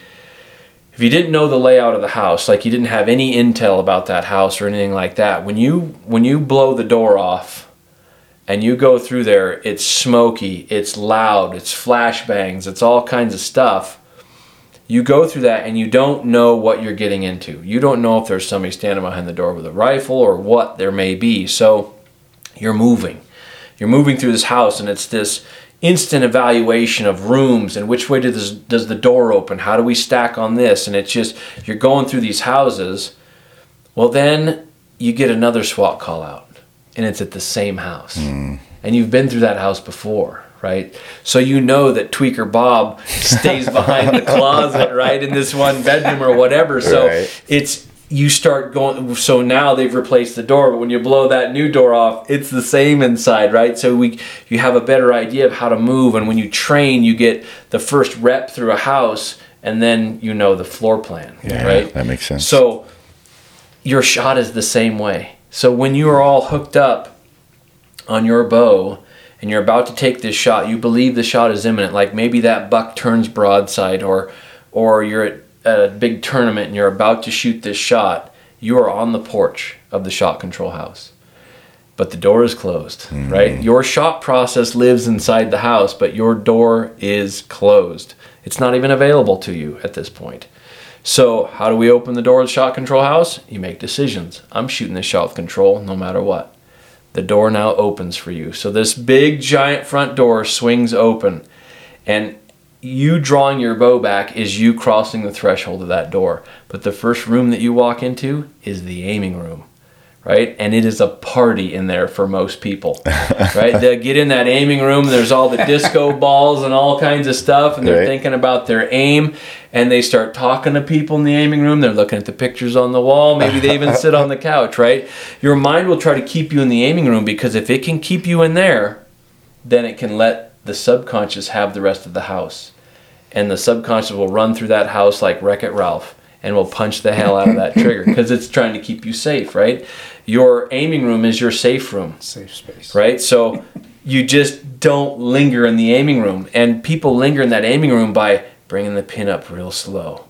if you didn't know the layout of the house like you didn't have any intel about that house or anything like that when you when you blow the door off and you go through there, it's smoky, it's loud, it's flashbangs, it's all kinds of stuff. You go through that and you don't know what you're getting into. You don't know if there's somebody standing behind the door with a rifle or what there may be. So you're moving. You're moving through this house and it's this instant evaluation of rooms and which way does does the door open? How do we stack on this? And it's just you're going through these houses. Well, then you get another SWAT call out and it's at the same house. Mm. And you've been through that house before, right? So you know that Tweaker Bob stays behind the closet, right, in this one bedroom or whatever. So Right. it's you start going so now they've replaced the door but when you blow that new door off it's the same inside right so we you have a better idea of how to move and when you train you get the first rep through a house and then you know the floor plan right That makes sense. so your shot is the same way. So when you are all hooked up on your bow and you're about to take this shot, you believe the shot is imminent. Like maybe that buck turns broadside, or or you're at a big tournament and you're about to shoot this shot. You are on the porch of the shot control house, but the door is closed. Mm-hmm. Right, your shot process lives inside the house, but your door is closed. It's not even available to you at this point. So, how do we open the door of the shot control house? You make decisions. I'm shooting this shot with control no matter what. The door now opens for you. So, this big giant front door swings open. And you drawing your bow back is you crossing the threshold of that door. But the first room that you walk into is the aiming room, right? And it is a party in there for most people, right? They get in that aiming room, there's all the disco balls and all kinds of stuff, and they're Right. thinking about their aim, and they start talking to people in the aiming room. They're looking at the pictures on the wall. Maybe they even sit on the couch, right? Your mind will try to keep you in the aiming room because if it can keep you in there, then it can let the subconscious have the rest of the house. And the subconscious will run through that house like Wreck It Ralph and will punch the hell out of that trigger because it's trying to keep you safe, right? Your aiming room is your safe room, Safe space. right? So you just don't linger in the aiming room. And people linger in that aiming room by bringing the pin up real slow.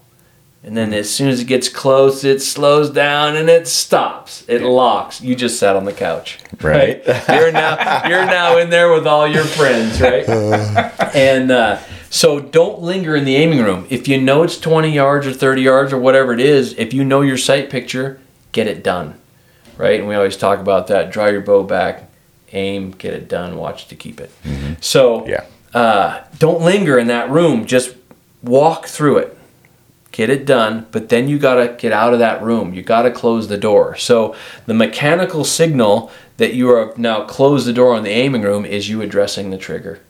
And then as soon as it gets close, it slows down and it stops. It locks. You just sat on the couch. Right. you're now you're now in there with all your friends, right? and uh, so don't linger in the aiming room. If you know it's 20 yards or 30 yards or whatever it is, if you know your sight picture, get it done, right? And we always talk about that. Draw your bow back, aim, get it done, watch to keep it. So Yeah. uh, don't linger in that room. Just walk through it. Get it done, but then you got to get out of that room. You got to close the door. So the mechanical signal that you are now close the door on the aiming room is you addressing the trigger.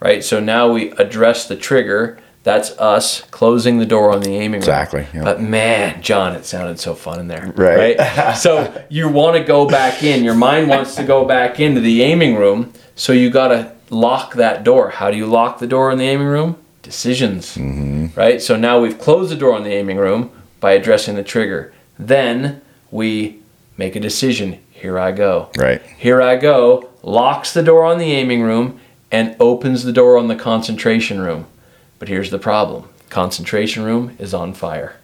Right? So now we address the trigger. That's us closing the door on the aiming room. Exactly, yeah. But man, John, it sounded so fun in there. Right. so you want to go back in. Your mind wants to go back into the aiming room. So you got to lock that door. How do you lock the door in the aiming room? Decisions. Mm-hmm. Right. So now we've closed the door on the aiming room by addressing the trigger. Then we make a decision. Here I go. Right. Here I go. Locks the door on the aiming room and opens the door on the concentration room. But here's the problem concentration room is on fire.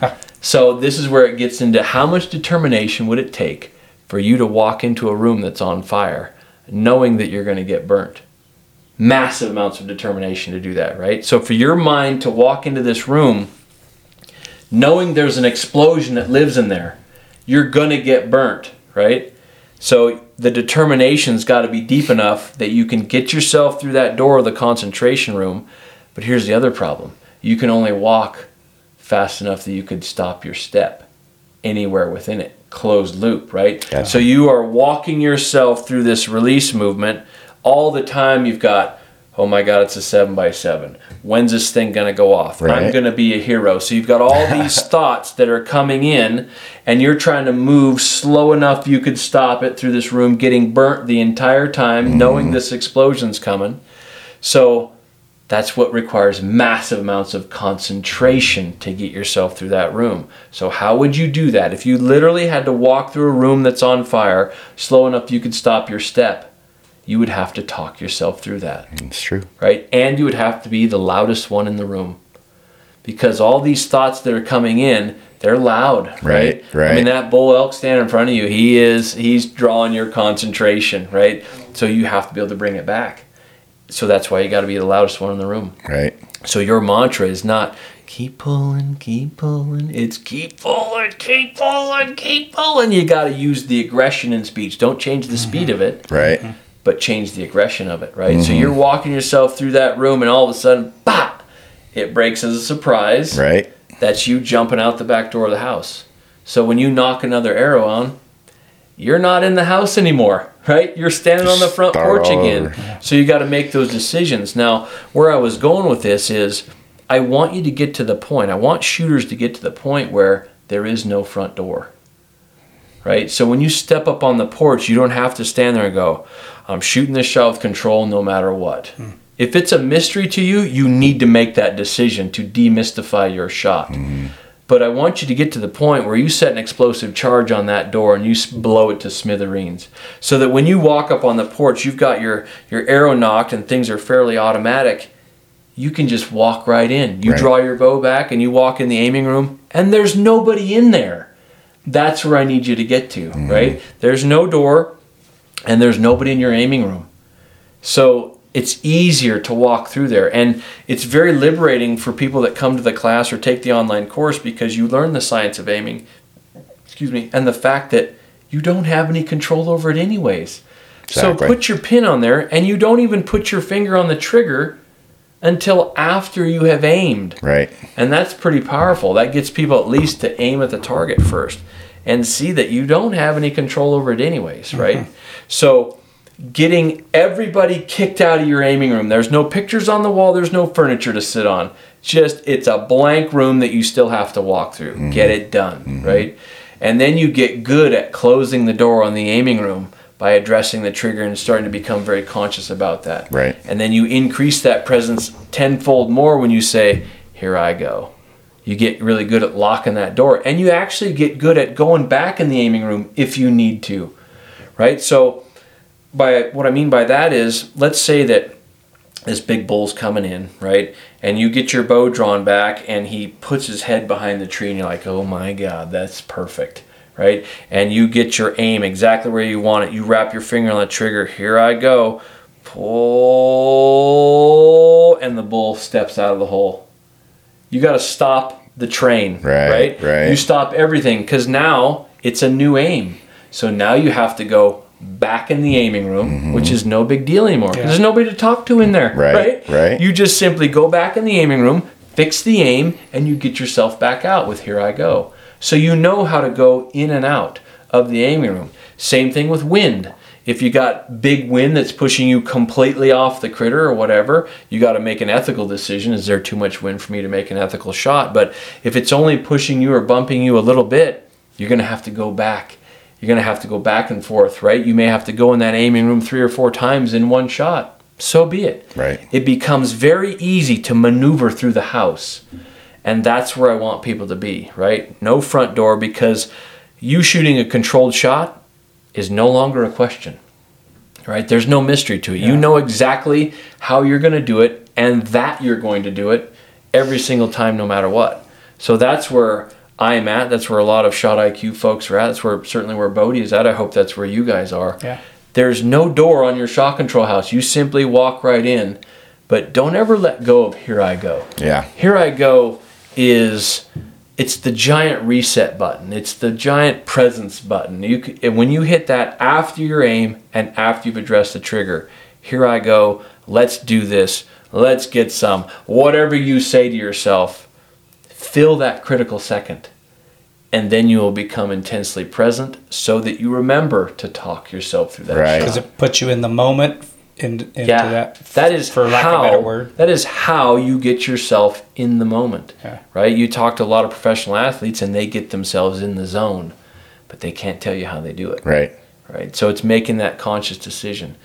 so, this is where it gets into how much determination would it take for you to walk into a room that's on fire knowing that you're going to get burnt? Massive amounts of determination to do that, right? So, for your mind to walk into this room knowing there's an explosion that lives in there, you're going to get burnt, right? So the determination's got to be deep enough that you can get yourself through that door of the concentration room. But here's the other problem you can only walk fast enough that you could stop your step anywhere within it. Closed loop, right? Yeah. So you are walking yourself through this release movement all the time. You've got, oh my God, it's a seven by seven. When's this thing gonna go off? I'm gonna be a hero. So you've got all these thoughts that are coming in, and you're trying to move slow enough you could stop it through this room, getting burnt the entire time, mm. knowing this explosion's coming. So that's what requires massive amounts of concentration to get yourself through that room. So, how would you do that? If you literally had to walk through a room that's on fire slow enough you could stop your step, you would have to talk yourself through that, It's true. right? And you would have to be the loudest one in the room because all these thoughts that are coming in, they're loud, right? Right, right. I mean, that bull elk standing in front of you, he is, he's drawing your concentration, right? So, you have to be able to bring it back. So, that's why you got to be the loudest one in the room. Right. So your mantra is not keep pulling, keep pulling. It's keep pulling, keep pulling, keep pulling. You got to use the aggression in speech. Don't change the speed mm-hmm. of it, Right. Mm-hmm. But change the aggression of it, right? So mm-hmm. you're walking yourself through that room and all of a sudden, bop, it breaks as a surprise. Right. That's you jumping out the back door of the house. So when you nock another arrow on, you're not in the house anymore, right? You're standing on the front Start porch again. over. So you got to make those decisions. Now, where I was going with this is I want you to get to the point. I want shooters to get to the point where there is no front door. Right? So when you step up on the porch, you don't have to stand there and go, I'm shooting this shot with control no matter what. Hmm. If it's a mystery to you, you need to make that decision to demystify your shot. Hmm. But I want you to get to the point where you set an explosive charge on that door and you blow it to smithereens. So that when you walk up on the porch, you've got your, your arrow nocked and things are fairly automatic. You can just walk right in. You Right. draw your bow back and you walk in the aiming room, and there's nobody in there. That's where I need you to get to, mm-hmm. right? There's no door and there's nobody in your aiming room. So it's easier to walk through there. And it's very liberating for people that come to the class or take the online course because you learn the science of aiming, excuse me, and the fact that you don't have any control over it anyways. Exactly. So put your pin on there and you don't even put your finger on the trigger until after you have aimed. Right. And that's pretty powerful. That gets people at least to aim at the target first and see that you don't have any control over it, anyways, mm-hmm. right? So, getting everybody kicked out of your aiming room. There's no pictures on the wall, there's no furniture to sit on. Just it's a blank room that you still have to walk through. Get mm-hmm. it done, mm-hmm. right? And then you get good at closing the door on the aiming room by addressing the trigger and starting to become very conscious about that. Right. And then you increase that presence tenfold more when you say, Here I go. You get really good at locking that door. And you actually get good at going back in the aiming room if you need to. Right? So by what I mean by that is let's say that this big bull's coming in, right? And you get your bow drawn back and he puts his head behind the tree and you're like, "Oh my god, that's perfect." Right? And you get your aim exactly where you want it. You wrap your finger on the trigger. Here I go. Pull and the bull steps out of the hole. You got to stop the train, Right, right? right. You stop everything cuz now it's a new aim. So now you have to go back in the aiming room, mm-hmm. which is no big deal anymore. Yeah. There's nobody to talk to in there, Right, right? right. You just simply go back in the aiming room, fix the aim, and you get yourself back out with "Here I go." So you know how to go in and out of the aiming room. Same thing with wind. If you got big wind that's pushing you completely off the critter or whatever, you got to make an ethical decision. Is there too much wind for me to make an ethical shot? But if it's only pushing you or bumping you a little bit, you're going to have to go back. You're going to have to go back and forth, right? You may have to go in that aiming room three or four times in one shot. So be it. Right. It becomes very easy to maneuver through the house. And that's where I want people to be, right? No front door because you shooting a controlled shot is no longer a question, right? There's no mystery to it. You know exactly how you're going to do it and that you're going to do it every single time, no matter what. So that's where I'm at. That's where a lot of shot IQ folks are at. That's where certainly where Bodie is at. I hope that's where you guys are. Yeah. There's no door on your shot control house. You simply walk right in, but don't ever let go of here I go. Yeah. Here I go is it's the giant reset button. It's the giant presence button. You c- and when you hit that after your aim and after you've addressed the trigger. Here I go. Let's do this. Let's get some. Whatever you say to yourself, fill that critical second. And then you will become intensely present so that you remember to talk yourself through that Right. shot. Because it puts you in the moment in, into Yeah, that. that is for lack how, of a better word. That is how you get yourself in the moment, Yeah. right? You talk to a lot of professional athletes and they get themselves in the zone, but they can't tell you how they do it, Right. right? So it's making that conscious decision.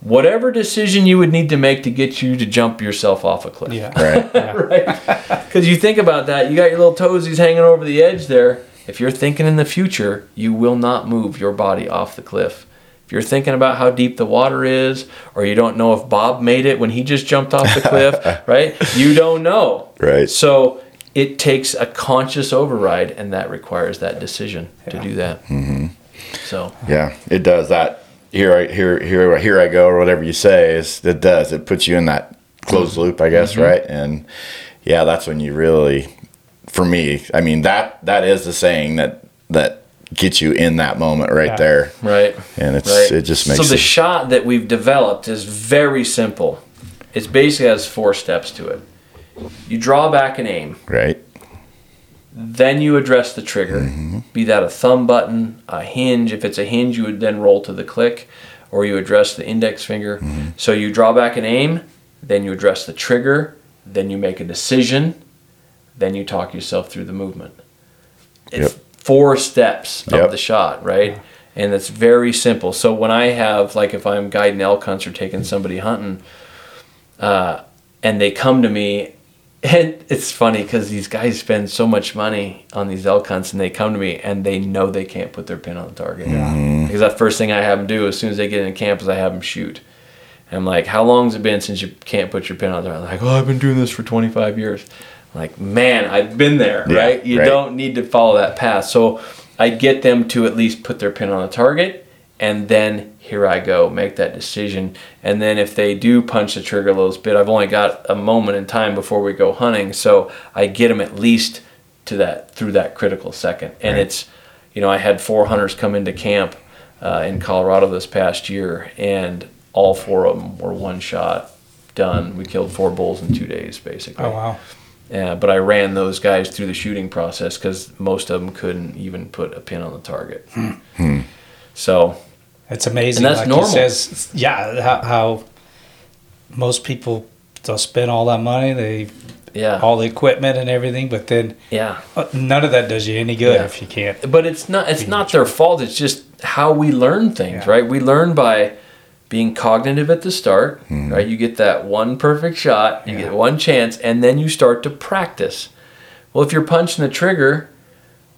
Whatever decision you would need to make to get you to jump yourself off a cliff, Yeah. Right. right? Because you think about that, you got your little toesies hanging over the edge there. If you're thinking in the future, you will not move your body off the cliff. If you're thinking about how deep the water is, or you don't know if Bob made it when he just jumped off the cliff, right? You don't know. Right. So it takes a conscious override, and that requires that decision to do that. Mm-hmm. So Yeah, it does that. Here I here here here I go or whatever you say is it does. It puts you in that closed loop, I guess, right? And yeah, that's when you really for me, I mean that that is the saying that that gets you in that moment right Yeah. there. right. And it's Right. it just makes so the it, shot that we've developed is very simple. It's basically has four steps to it. You draw back and aim. right. Then you address the trigger, Mm-hmm. be that a thumb button, a hinge. If it's a hinge, you would then roll to the click, or you address the index finger. Mm-hmm. So you draw back and aim, then you address the trigger, then you make a decision, then you talk yourself through the movement. It's Yep. Four steps of Yep. the shot, right? And it's very simple. So when I have, like, if I'm guiding elk hunts or taking somebody hunting, uh, and they come to me and it's funny because these guys spend so much money on these elk hunts and they come to me and they know they can't put their pin on the target because that first thing i have them do as soon as they get in camp is i have them shoot and i'm like how long's it been since you can't put your pin on the target like oh i've been doing this for 25 years I'm like man i've been there Yeah, right you right. don't need to follow that path so i get them to at least put their pin on the target and then here I go, make that decision. And then if they do punch the trigger a little bit, I've only got a moment in time before we go hunting, so I get them at least to that through that critical second. And Right. it's, you know, I had four hunters come into camp uh, in Colorado this past year, and all four of them were one shot done. We killed four bulls in two days, basically. Oh wow. Yeah, but I ran those guys through the shooting process because most of them couldn't even put a pin on the target. So It's amazing. And that's like normal. He says, yeah, how, how most people they'll spend all that money, they yeah, all the equipment and everything, but then yeah. uh, none of that does you any good Yeah. if you can't. But it's not it's not their fault. It's just how we learn things, Yeah. right? We learn by being cognitive at the start, mm-hmm. right? You get that one perfect shot, you Yeah. get one chance, and then you start to practice. Well, if you're punching the trigger,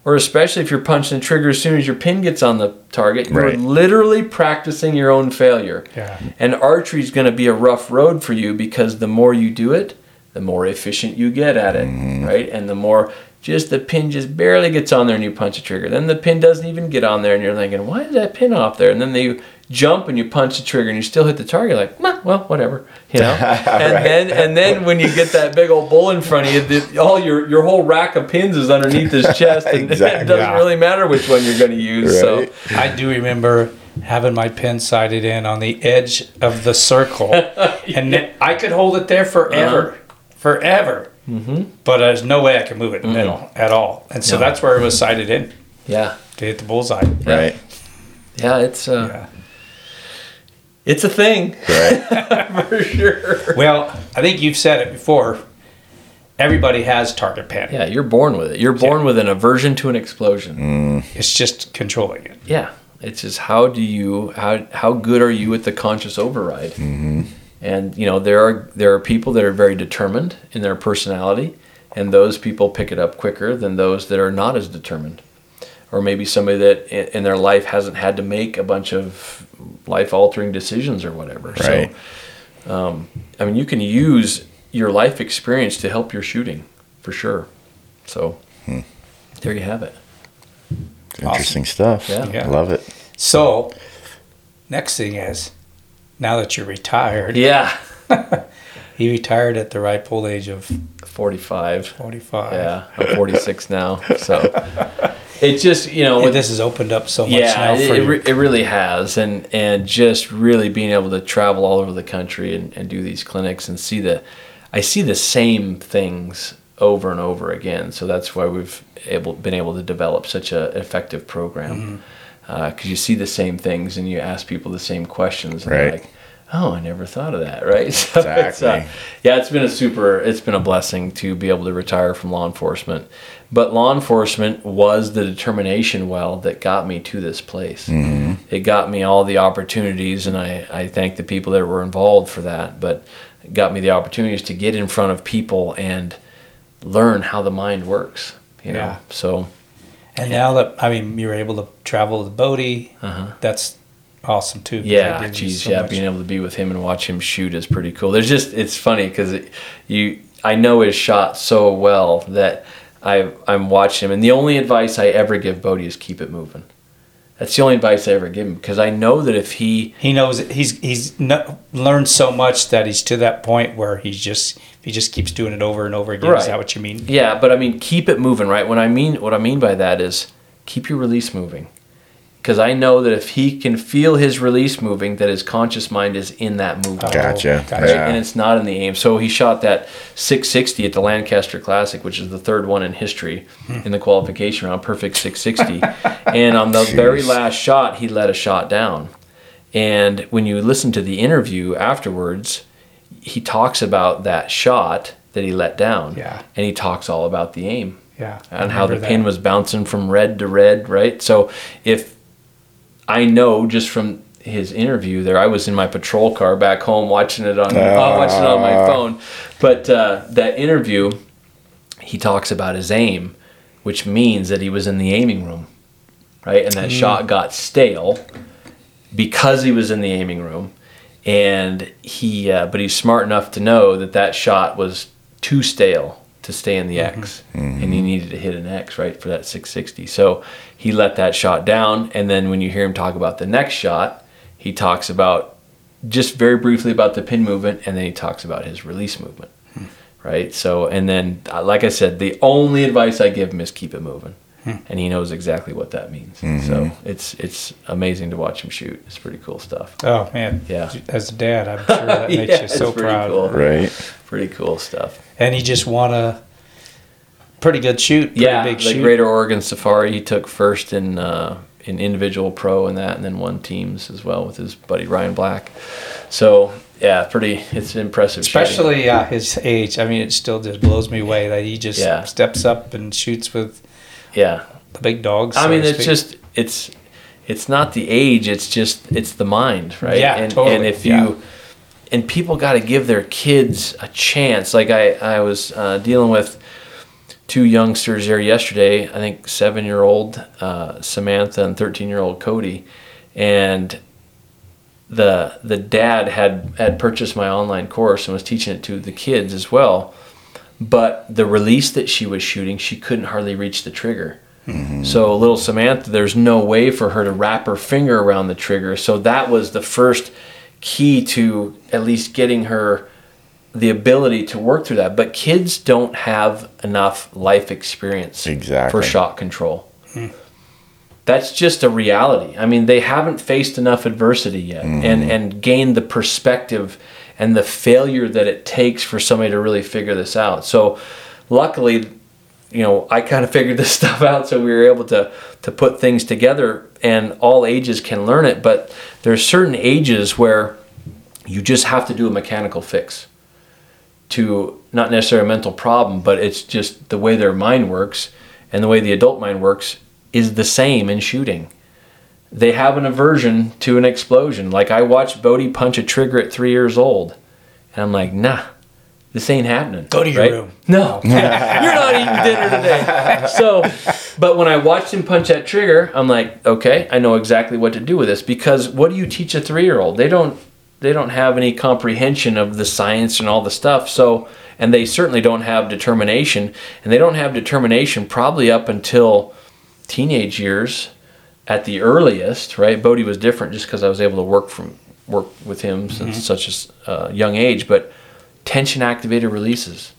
or especially if you're punching the trigger as soon as your pin gets on the target, you're Right. literally practicing your own failure. Yeah. And archery is going to be a rough road for you because the more you do it, the more efficient you get at it, mm-hmm. right? And the more just the pin just barely gets on there and you punch a trigger. Then the pin doesn't even get on there and you're thinking, why is that pin off there? And then they jump and you punch the trigger and you still hit the target like, well, whatever, you know. And then and then when you get that big old bull in front of you, the, all your your whole rack of pins is underneath his chest, and Exactly. it doesn't Yeah. really matter which one you're going to use. Right. So I do remember having my pin sighted in on the edge of the circle, and then I could hold it there forever, forever. Mm-hmm. But there's no way I could move it in the middle at all, and so No. that's where it was sighted in yeah, to hit the bullseye. Right. yeah, it's uh, Yeah. It's a thing Right. for sure. Well, I think you've said it before. Everybody has target panic. Yeah, you're born with it. You're born with an aversion to an explosion. It's just controlling it. Yeah, it's just how do you how how good are you at the conscious override? Mm-hmm. And you know there are there are people that are very determined in their personality, and those people pick it up quicker than those that are not as determined, or maybe somebody that in their life hasn't had to make a bunch of life altering decisions or whatever. Right. So, um, I mean, you can use your life experience to help your shooting for sure. So, there you have it. Interesting stuff. Yeah. Yeah. Love it. So, next thing is, now that you're retired, Yeah, he retired at the ripe old age of 45. 45. Yeah, I'm 46 now, so it just you know And with this has opened up so much yeah, now it, for it, it really has, and and just really being able to travel all over the country and, and do these clinics and see the, I see the same things over and over again. So that's why we've able been able to develop such a effective program mm-hmm. uh, because you see the same things and you ask people the same questions and Right. like. Oh, I never thought of that. Right? So it's, uh, Exactly. yeah, it's been a super. It's been a blessing to be able to retire from law enforcement, but law enforcement was the determination well that got me to this place. It got me all the opportunities, and I I thank the people that were involved for that. But it got me the opportunities to get in front of people and learn how the mind works. You know, Yeah. so and now that, I mean, you're able to travel with Bodie, that's awesome too. Yeah, geez, so yeah, much- being able to be with him and watch him shoot is pretty cool. There's just it's funny because it, you I know his shot so well that I I'm watching him, and the only advice I ever give Bodie is keep it moving. That's the only advice I ever give him because I know that if he He knows it. he's he's no, learned so much that he's to that point where he's just he just keeps doing it over and over again. Right. Is that what you mean? Yeah, but I mean, keep it moving, right? What I mean, what I mean by that is keep your release moving, because I know that if he can feel his release moving, that his conscious mind is in that movement. Oh, gotcha. gotcha. Right? Yeah. And it's not in the aim. So he shot that 660 at the Lancaster Classic, which is the third one in history hmm. in the qualification round, perfect 660. and on the very last shot, he let a shot down. And when you listen to the interview afterwards, he talks about that shot that he let down. Yeah. And he talks all about the aim Yeah. And how the remember pin that. was bouncing from red to red, right? So if I know just from his interview there, I was in my patrol car back home watching it on uh, watching it on my phone, but uh, that interview, he talks about his aim, which means that he was in the aiming room, right? And that shot got stale because he was in the aiming room, and he uh, but he's smart enough to know that that shot was too stale to stay in the mm-hmm. X, mm-hmm. and he needed to hit an X right for that 660. So he let that shot down, and then when you hear him talk about the next shot, he talks about just very briefly about the pin movement, and then he talks about his release movement, hmm. right? So and then uh, like I said, the only advice I give him is keep it moving. Hmm. and he knows exactly what that means. Mm-hmm. So it's it's amazing to watch him shoot. It's pretty cool stuff. Oh man, Yeah. As a dad, I'm sure that makes Yeah, you so it's pretty proud. cool. Right. Pretty cool stuff. And he just won a pretty good shoot. Pretty yeah, the shoot. Greater Oregon Safari. He took first in uh, in individual pro and that, and then won teams as well with his buddy Ryan Black. So yeah, pretty. It's impressive. Especially uh, his age. I mean, it still just blows me away that he just Yeah. steps up and shoots with yeah. the big dogs. I mean, it's just it's it's not the age. It's just it's the mind, right? Yeah, and, totally, And if yeah. And people got to give their kids a chance. Like I I was uh, dealing with two youngsters there yesterday. I think seven year old uh, Samantha and thirteen year old Cody, and the the dad had had purchased my online course and was teaching it to the kids as well. But the release that she was shooting, she couldn't hardly reach the trigger. So little Samantha, there's no way for her to wrap her finger around the trigger. So that was the first key to at least getting her the ability to work through that. But kids don't have enough life experience Exactly. for shot control. Hmm. That's just a reality. I mean, they haven't faced enough adversity yet mm-hmm. and, and gained the perspective and the failure that it takes for somebody to really figure this out. So, luckily, you know, I kind of figured this stuff out, so we were able to to put things together, and all ages can learn it. But there's certain ages where you just have to do a mechanical fix to not necessarily a mental problem, but it's just the way their mind works and the way the adult mind works is the same in shooting. They have an aversion to an explosion. Like I watched Bodie punch a trigger at three years old, and I'm like, nah, this ain't happening. Go to your right? room. No, you're not eating dinner today. So, but when I watched him punch that trigger, I'm like, okay, I know exactly what to do with this because what do you teach a three year old? They don't they don't have any comprehension of the science and all the stuff. So, and they certainly don't have determination, and they don't have determination probably up until teenage years at the earliest, right? Bodie was different just because I was able to work from work with him since such a uh, young age. But tension activated releases,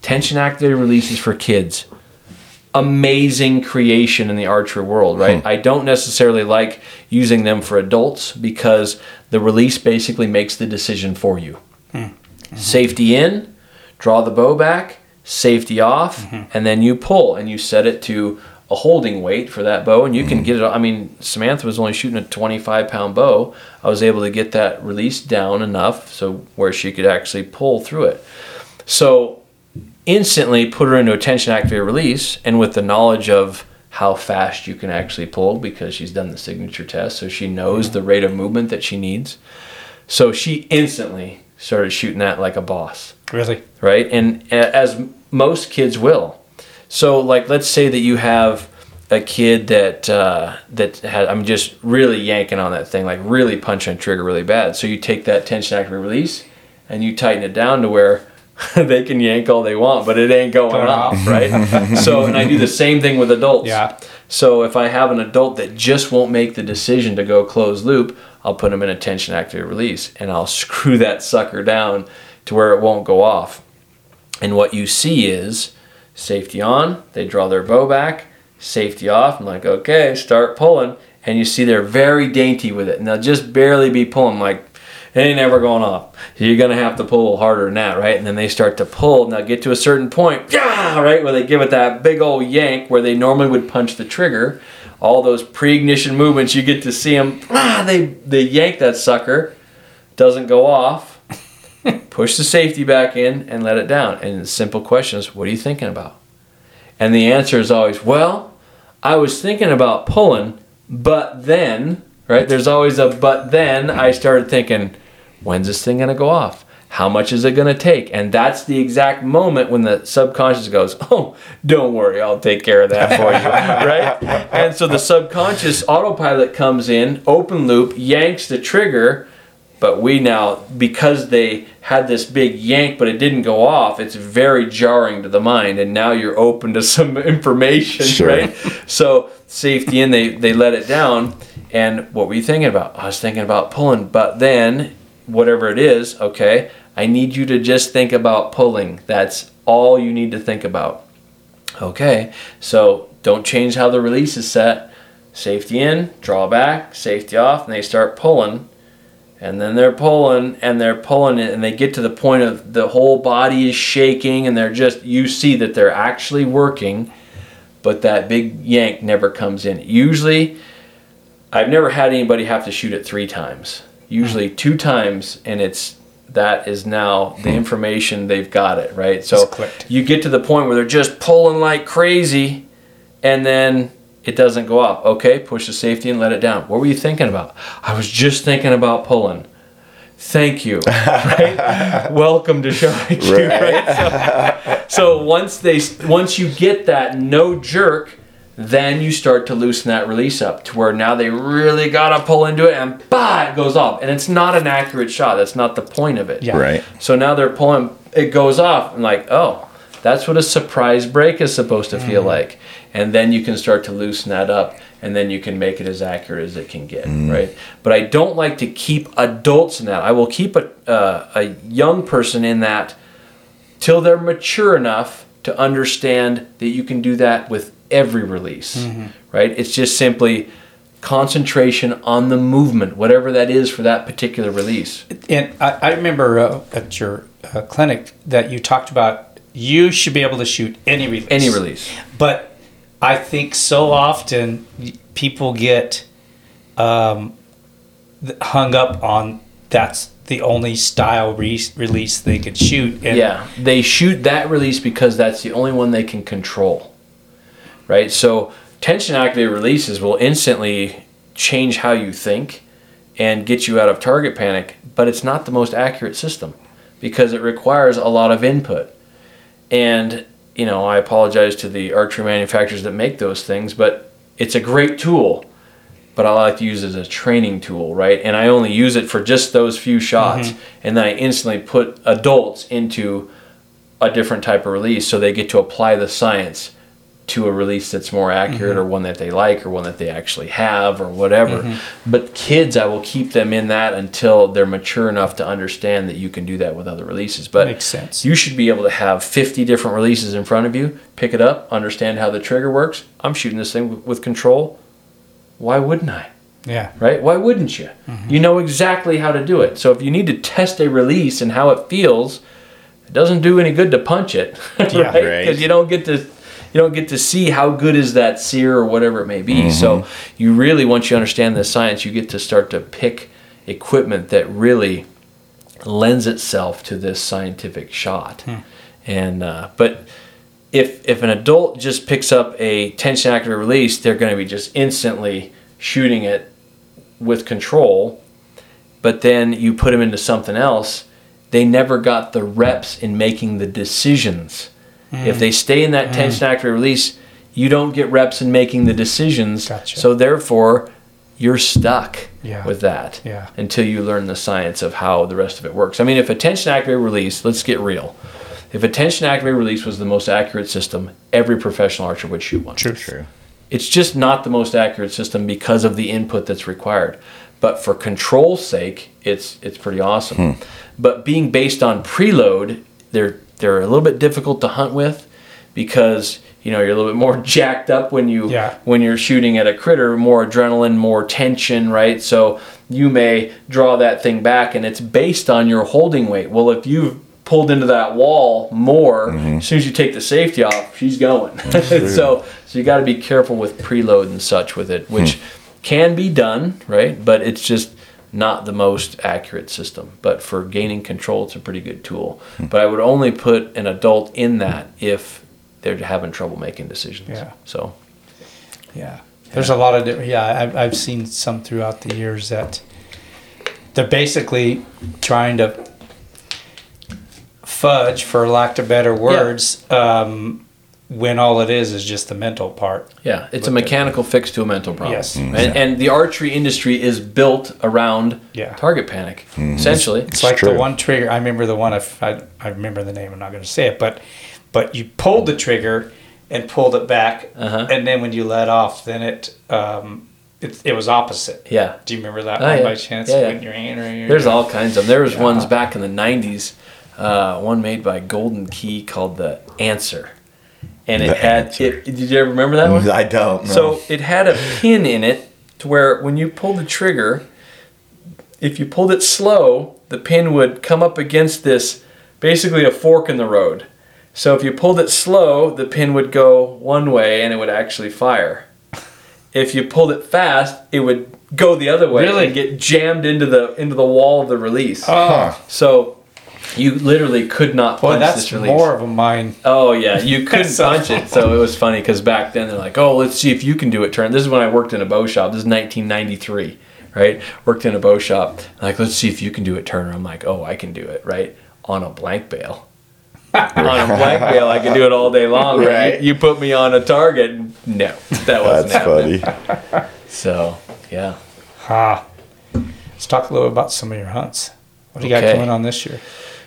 tension activated releases for kids, amazing creation in the archery world, right? Hmm. I don't necessarily like using them for adults because the release basically makes the decision for you. Hmm. Hmm. Safety in, draw the bow back, safety off, and then you pull and you set it to a holding weight for that bow and you can mm. get it I mean Samantha was only shooting a 25 pound bow I was able to get that release down enough so where she could actually pull through it so instantly put her into a tension activated release and with the knowledge of how fast you can actually pull because she's done the signature test so she knows the rate of movement that she needs so she instantly started shooting that like a boss really. right? And as most kids will. So, like, let's say that you have a kid that uh, that had I'm just really yanking on that thing, like really punching a trigger really bad. So you take that tension active release and you tighten it down to where they can yank all they want, but it ain't going off, off. right? so, and I do the same thing with adults. Yeah. So if I have an adult that just won't make the decision to go closed loop, I'll put them in a tension activated release and I'll screw that sucker down to where it won't go off. And what you see is safety on, they draw their bow back, safety off. I'm like, okay, start pulling. And you see they're very dainty with it. And they'll just barely be pulling, like, it ain't never going off. You're going to have to pull harder than that, right? And then they start to pull, and they'll get to a certain point, yeah, right, where they give it that big old yank where they normally would punch the trigger. All those pre ignition movements, you get to see them, ah, they, they yank that sucker, doesn't go off push the safety back in and let it down. And the simple question is, what are you thinking about? And the answer is always, well, I was thinking about pulling, but then, right? There's always a but then I started thinking, when's this thing going to go off? How much is it going to take? And that's the exact moment when the subconscious goes, oh, don't worry, I'll take care of that for you, right? And so the subconscious autopilot comes in, open loop, yanks the trigger, but we now because they had this big yank but it didn't go off it's very jarring to the mind and now you're open to some information Sure. right so safety in they they let it down and what were you thinking about i was thinking about pulling but then whatever it is okay i need you to just think about pulling that's all you need to think about okay so don't change how the release is set. Safety in, draw back, safety off, and they start pulling. And then they're pulling and they're pulling it, and they get to the point of the whole body is shaking, and they're just, you see that they're actually working, but that big yank never comes in. Usually, I've never had anybody have to shoot it three times. Usually, two times, and it's that is now the hmm. information they've got it right. So you get to the point where they're just pulling like crazy, and then it doesn't go up. Okay, push the safety and let it down. What were you thinking about? I was just thinking about pulling. Thank you. Right? Welcome to Shark. Right? So, so once they once you get that no jerk, then you start to loosen that release up to where now they really gotta pull into it and bah, it goes off. And it's not an accurate shot. That's not the point of it. Yeah. Right. So now they're pulling, it goes off. and like, oh, that's what a surprise break is supposed to feel like. And then you can start to loosen that up and then you can make it as accurate as it can get, right? But I don't like to keep adults in that. I will keep a, uh, a young person in that till they're mature enough to understand that you can do that with every release, right? It's just simply concentration on the movement, whatever that is for that particular release. And I, I remember uh, at your uh, clinic that you talked about you should be able to shoot any release. Any release. But I think so often people get um, hung up on that's the only style re- release they could shoot. And yeah, they shoot that release because that's the only one they can control. Right? So tension activated releases will instantly change how you think and get you out of target panic, but it's not the most accurate system because it requires a lot of input. And, you know, I apologize to the archery manufacturers that make those things, but it's a great tool. But I like to use it as a training tool, right? And I only use it for just those few shots, mm-hmm. and then I instantly put adults into a different type of release so they get to apply the science to a release that's more accurate mm-hmm. or one that they like or one that they actually have or whatever. Mm-hmm. But kids, I will keep them in that until they're mature enough to understand that you can do that with other releases. But Makes sense. you should be able to have 50 different releases in front of you, pick it up, understand how the trigger works. I'm shooting this thing with control. Why wouldn't I? Yeah. right? Why wouldn't you? Mm-hmm. You know exactly how to do it. So if you need to test a release and how it feels, it doesn't do any good to punch it, right? Because Right. you don't get to you don't get to see how good is that sear or whatever it may be. So you really once you understand the science, you get to start to pick equipment that really lends itself to this scientific shot. And uh, but if if an adult just picks up a tension activated release, they're going to be just instantly shooting it with control. But then you put them into something else, they never got the reps in making the decisions. If they stay in that tension mm. activated release, you don't get reps in making the decisions. Gotcha. So therefore, you're stuck Yeah. with that Yeah. until you learn the science of how the rest of it works. I mean, if a tension activated release, let's get real. If a tension activated release was the most accurate system, every professional archer would shoot one. True. True. It's just not the most accurate system because of the input that's required. But for control's sake, it's it's pretty awesome. Hmm. But being based on preload, they're they're a little bit difficult to hunt with because you know you're a little bit more jacked up when you Yeah. when you're shooting at a critter, more adrenaline, more tension, right? So you may draw that thing back and it's based on your holding weight. Well, if you've pulled into that wall more, mm-hmm. as soon as you take the safety off, she's going. so so you got to be careful with preload and such with it, which hmm. can be done, right? But it's just not the most accurate system. But for gaining control, it's a pretty good tool. But I would only put an adult in that if they're having trouble making decisions. Yeah. So Yeah. There's a lot of different, yeah, I've, I've seen some throughout the years that they're basically trying to fudge, for lack of better words, um, when all it is is just the mental part. Yeah, it's a mechanical fix to a mental problem. Yes. and, and the archery industry is built around Yeah. target panic, essentially. It's like true. the one trigger. I remember the one. If I, I remember the name, I'm not going to say it, but but you pulled the trigger and pulled it back, Uh-huh. and then when you let off, then it um, it, it was opposite. Yeah, Do you remember that Oh, one yeah. by chance? Yeah, yeah. When your hand or your there's all kinds of them. There was Yeah. ones back in the '90s, uh, one made by Golden Key called the Answer, and it The had it. Did you ever remember that one? I don't. know. So it had a pin in it to where when you pulled the trigger, if you pulled it slow, the pin would come up against this basically a fork in the road. So if you pulled it slow, the pin would go one way and it would actually fire. If you pulled it fast, it would go the other way Really? and get jammed into the into the wall of the release. Huh. So you literally could not Boy, punch that's this release. more of a mine. Oh yeah, you couldn't So- punch it, so it was funny because back then they're like, "Oh, let's see if you can do it." Turn. This is when I worked in a bow shop. This is 1993, right? Worked in a bow shop. Like, let's see if you can do it, Turner. I'm like, "Oh, I can do it." Right on a blank bale. on a blank bale, I can do it all day long. Right? Right. You, you put me on a target, no, that wasn't That's happening. funny. So yeah, Ha. Let's talk a little about some of your hunts. What do you got Okay. going on this year?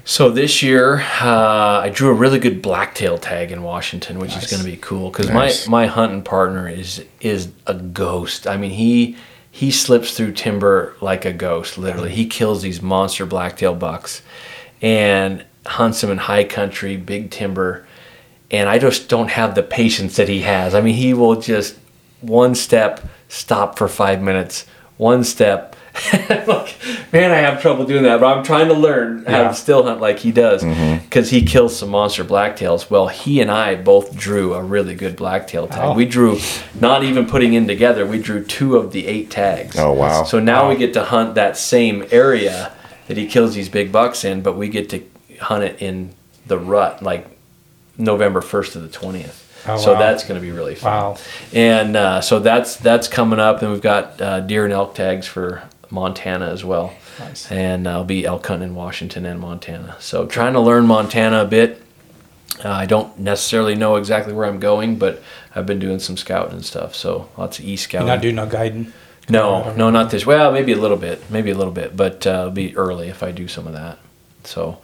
So this year, uh, I drew a really good blacktail tag in Washington, which is going to be cool because Nice. my my hunting partner is is a ghost. I mean he he slips through timber like a ghost. Literally, he kills these monster blacktail bucks and hunts them in high country, big timber. And I just don't have the patience that he has. I mean, he will just one step, stop for five minutes, one step. Look, man, I have trouble doing that, but I'm trying to learn how Yeah. to still hunt like he does because he kills some monster blacktails. Well, he and I both drew a really good blacktail tag. Oh. We drew, not even putting in together, we drew two of the eight tags. Oh, wow. So now Wow. we get to hunt that same area that he kills these big bucks in, but we get to hunt it in the rut, like November 1st to the 20th. Oh, so wow. that's going to be really fun. Wow. And uh, so that's that's coming up, and we've got uh, deer and elk tags for Montana as well. Nice. And I'll be elk hunting in Washington and Montana. So trying to learn Montana a bit. Uh, I don't necessarily know exactly where I'm going, but I've been doing some scouting and stuff. So lots of e You're scouting. not doing no guiding. No, no, not this. Well, maybe a little bit, maybe a little bit, but uh, it'll be early if I do some of that. So,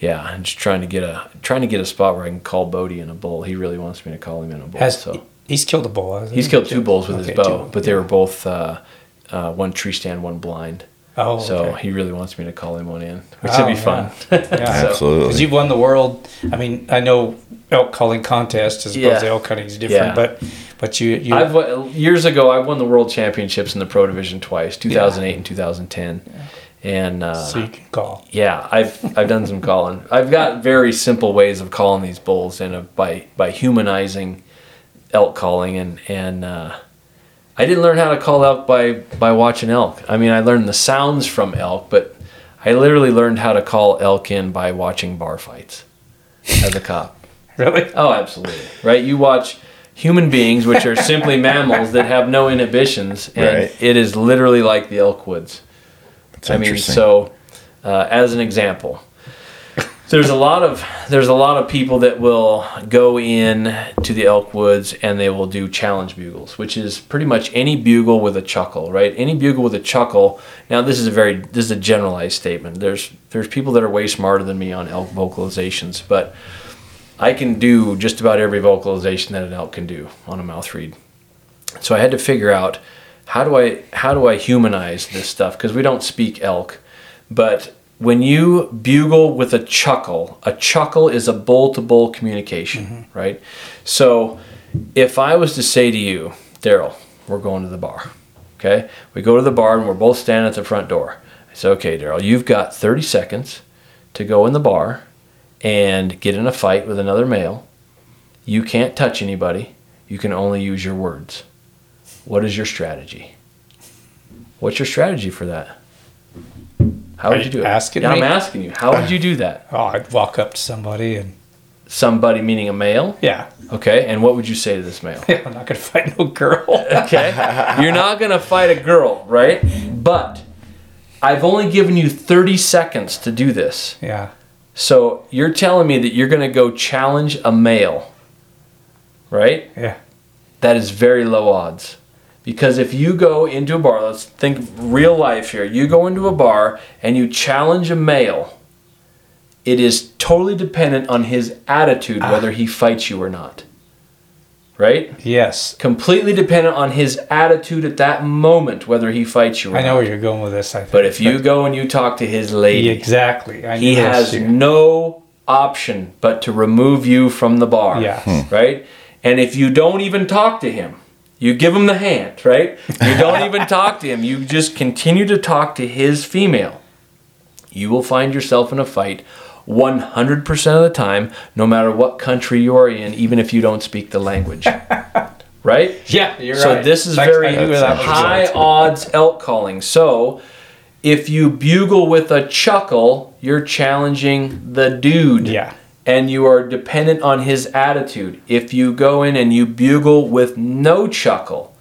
yeah, I'm just trying to get a trying to get a spot where I can call Bodie in a bull. He really wants me to call him in a bull. Has so he's killed a bull? hasn't he's he? killed two bulls with Okay, his bow, two. but they were both uh, uh, one tree stand, one blind. Oh, so okay. he really wants me to call him one in, which Oh, would be fun. Yeah, Absolutely. Because you've won the world. I mean, I know elk calling contest as opposed to Yeah. elk hunting is different, Yeah. but but you you I've won- years ago I won the world championships in the pro division twice, 2008 and 2010, and uh, so you can call. Yeah, I've I've done some calling. I've got very simple ways of calling these bulls, and of, by by humanizing elk calling, and and uh, I didn't learn how to call elk by by watching elk. I mean, I learned the sounds from elk, but I literally learned how to call elk in by watching bar fights as a cop. Really? Oh, absolutely. Right? You watch human beings, which are simply mammals that have no inhibitions, and Right. it is literally like the elk woods. That's I mean, so uh, as an example, there's a lot of there's a lot of people that will go in to the elk woods and they will do challenge bugles, which is pretty much any bugle with a chuckle, right? Any bugle with a chuckle. Now, this is a very this is a generalized statement. There's there's people that are way smarter than me on elk vocalizations, but I can do just about every vocalization that an elk can do on a mouth reed. So I had to figure out how do I how do I humanize this stuff because we don't speak elk, but when you bugle with a chuckle, a chuckle is a bull to bull communication, mm-hmm. right? So if I was to say to you, Darrell, we're going to the bar, okay? We go to the bar and we're both standing at the front door. I say, okay, Darrell, you've got 30 seconds to go in the bar and get in a fight with another male. You can't touch anybody. You can only use your words. What is your strategy? What's your strategy for that? How Are would you do it? asking yeah, I'm asking you. How would you do that? Oh, I'd walk up to somebody and Somebody meaning a male. yeah, Okay, and what would you say to this male? I'm not gonna fight no girl. Okay, you're not gonna fight a girl, right? But I've only given you 30 seconds to do this. yeah, So you're telling me that you're gonna go challenge a male, right? yeah, that is very low odds. Because if you go into a bar, let's think real life here. You go into a bar and you challenge a male, it is totally dependent on his attitude ah. whether he fights you or not. Right? yes. Completely dependent on his attitude at that moment whether he fights you or not. I know not. where you're going with this. I think. But if you go and you talk to his lady, exactly, I he knew this has no option but to remove you from the bar. Yeah. Right? And if you don't even talk to him, you give him the hand, right? You don't even talk to him. You just continue to talk to his female. You will find yourself in a fight 100% of the time, no matter what country you are in, even if you don't speak the language. right? Yeah, you're so right. this is Thanks, very I knew that was high odds elk calling. So if you bugle with a chuckle, you're challenging the dude. Yeah. And you are dependent on his attitude. If you go in and you bugle with no chuckle,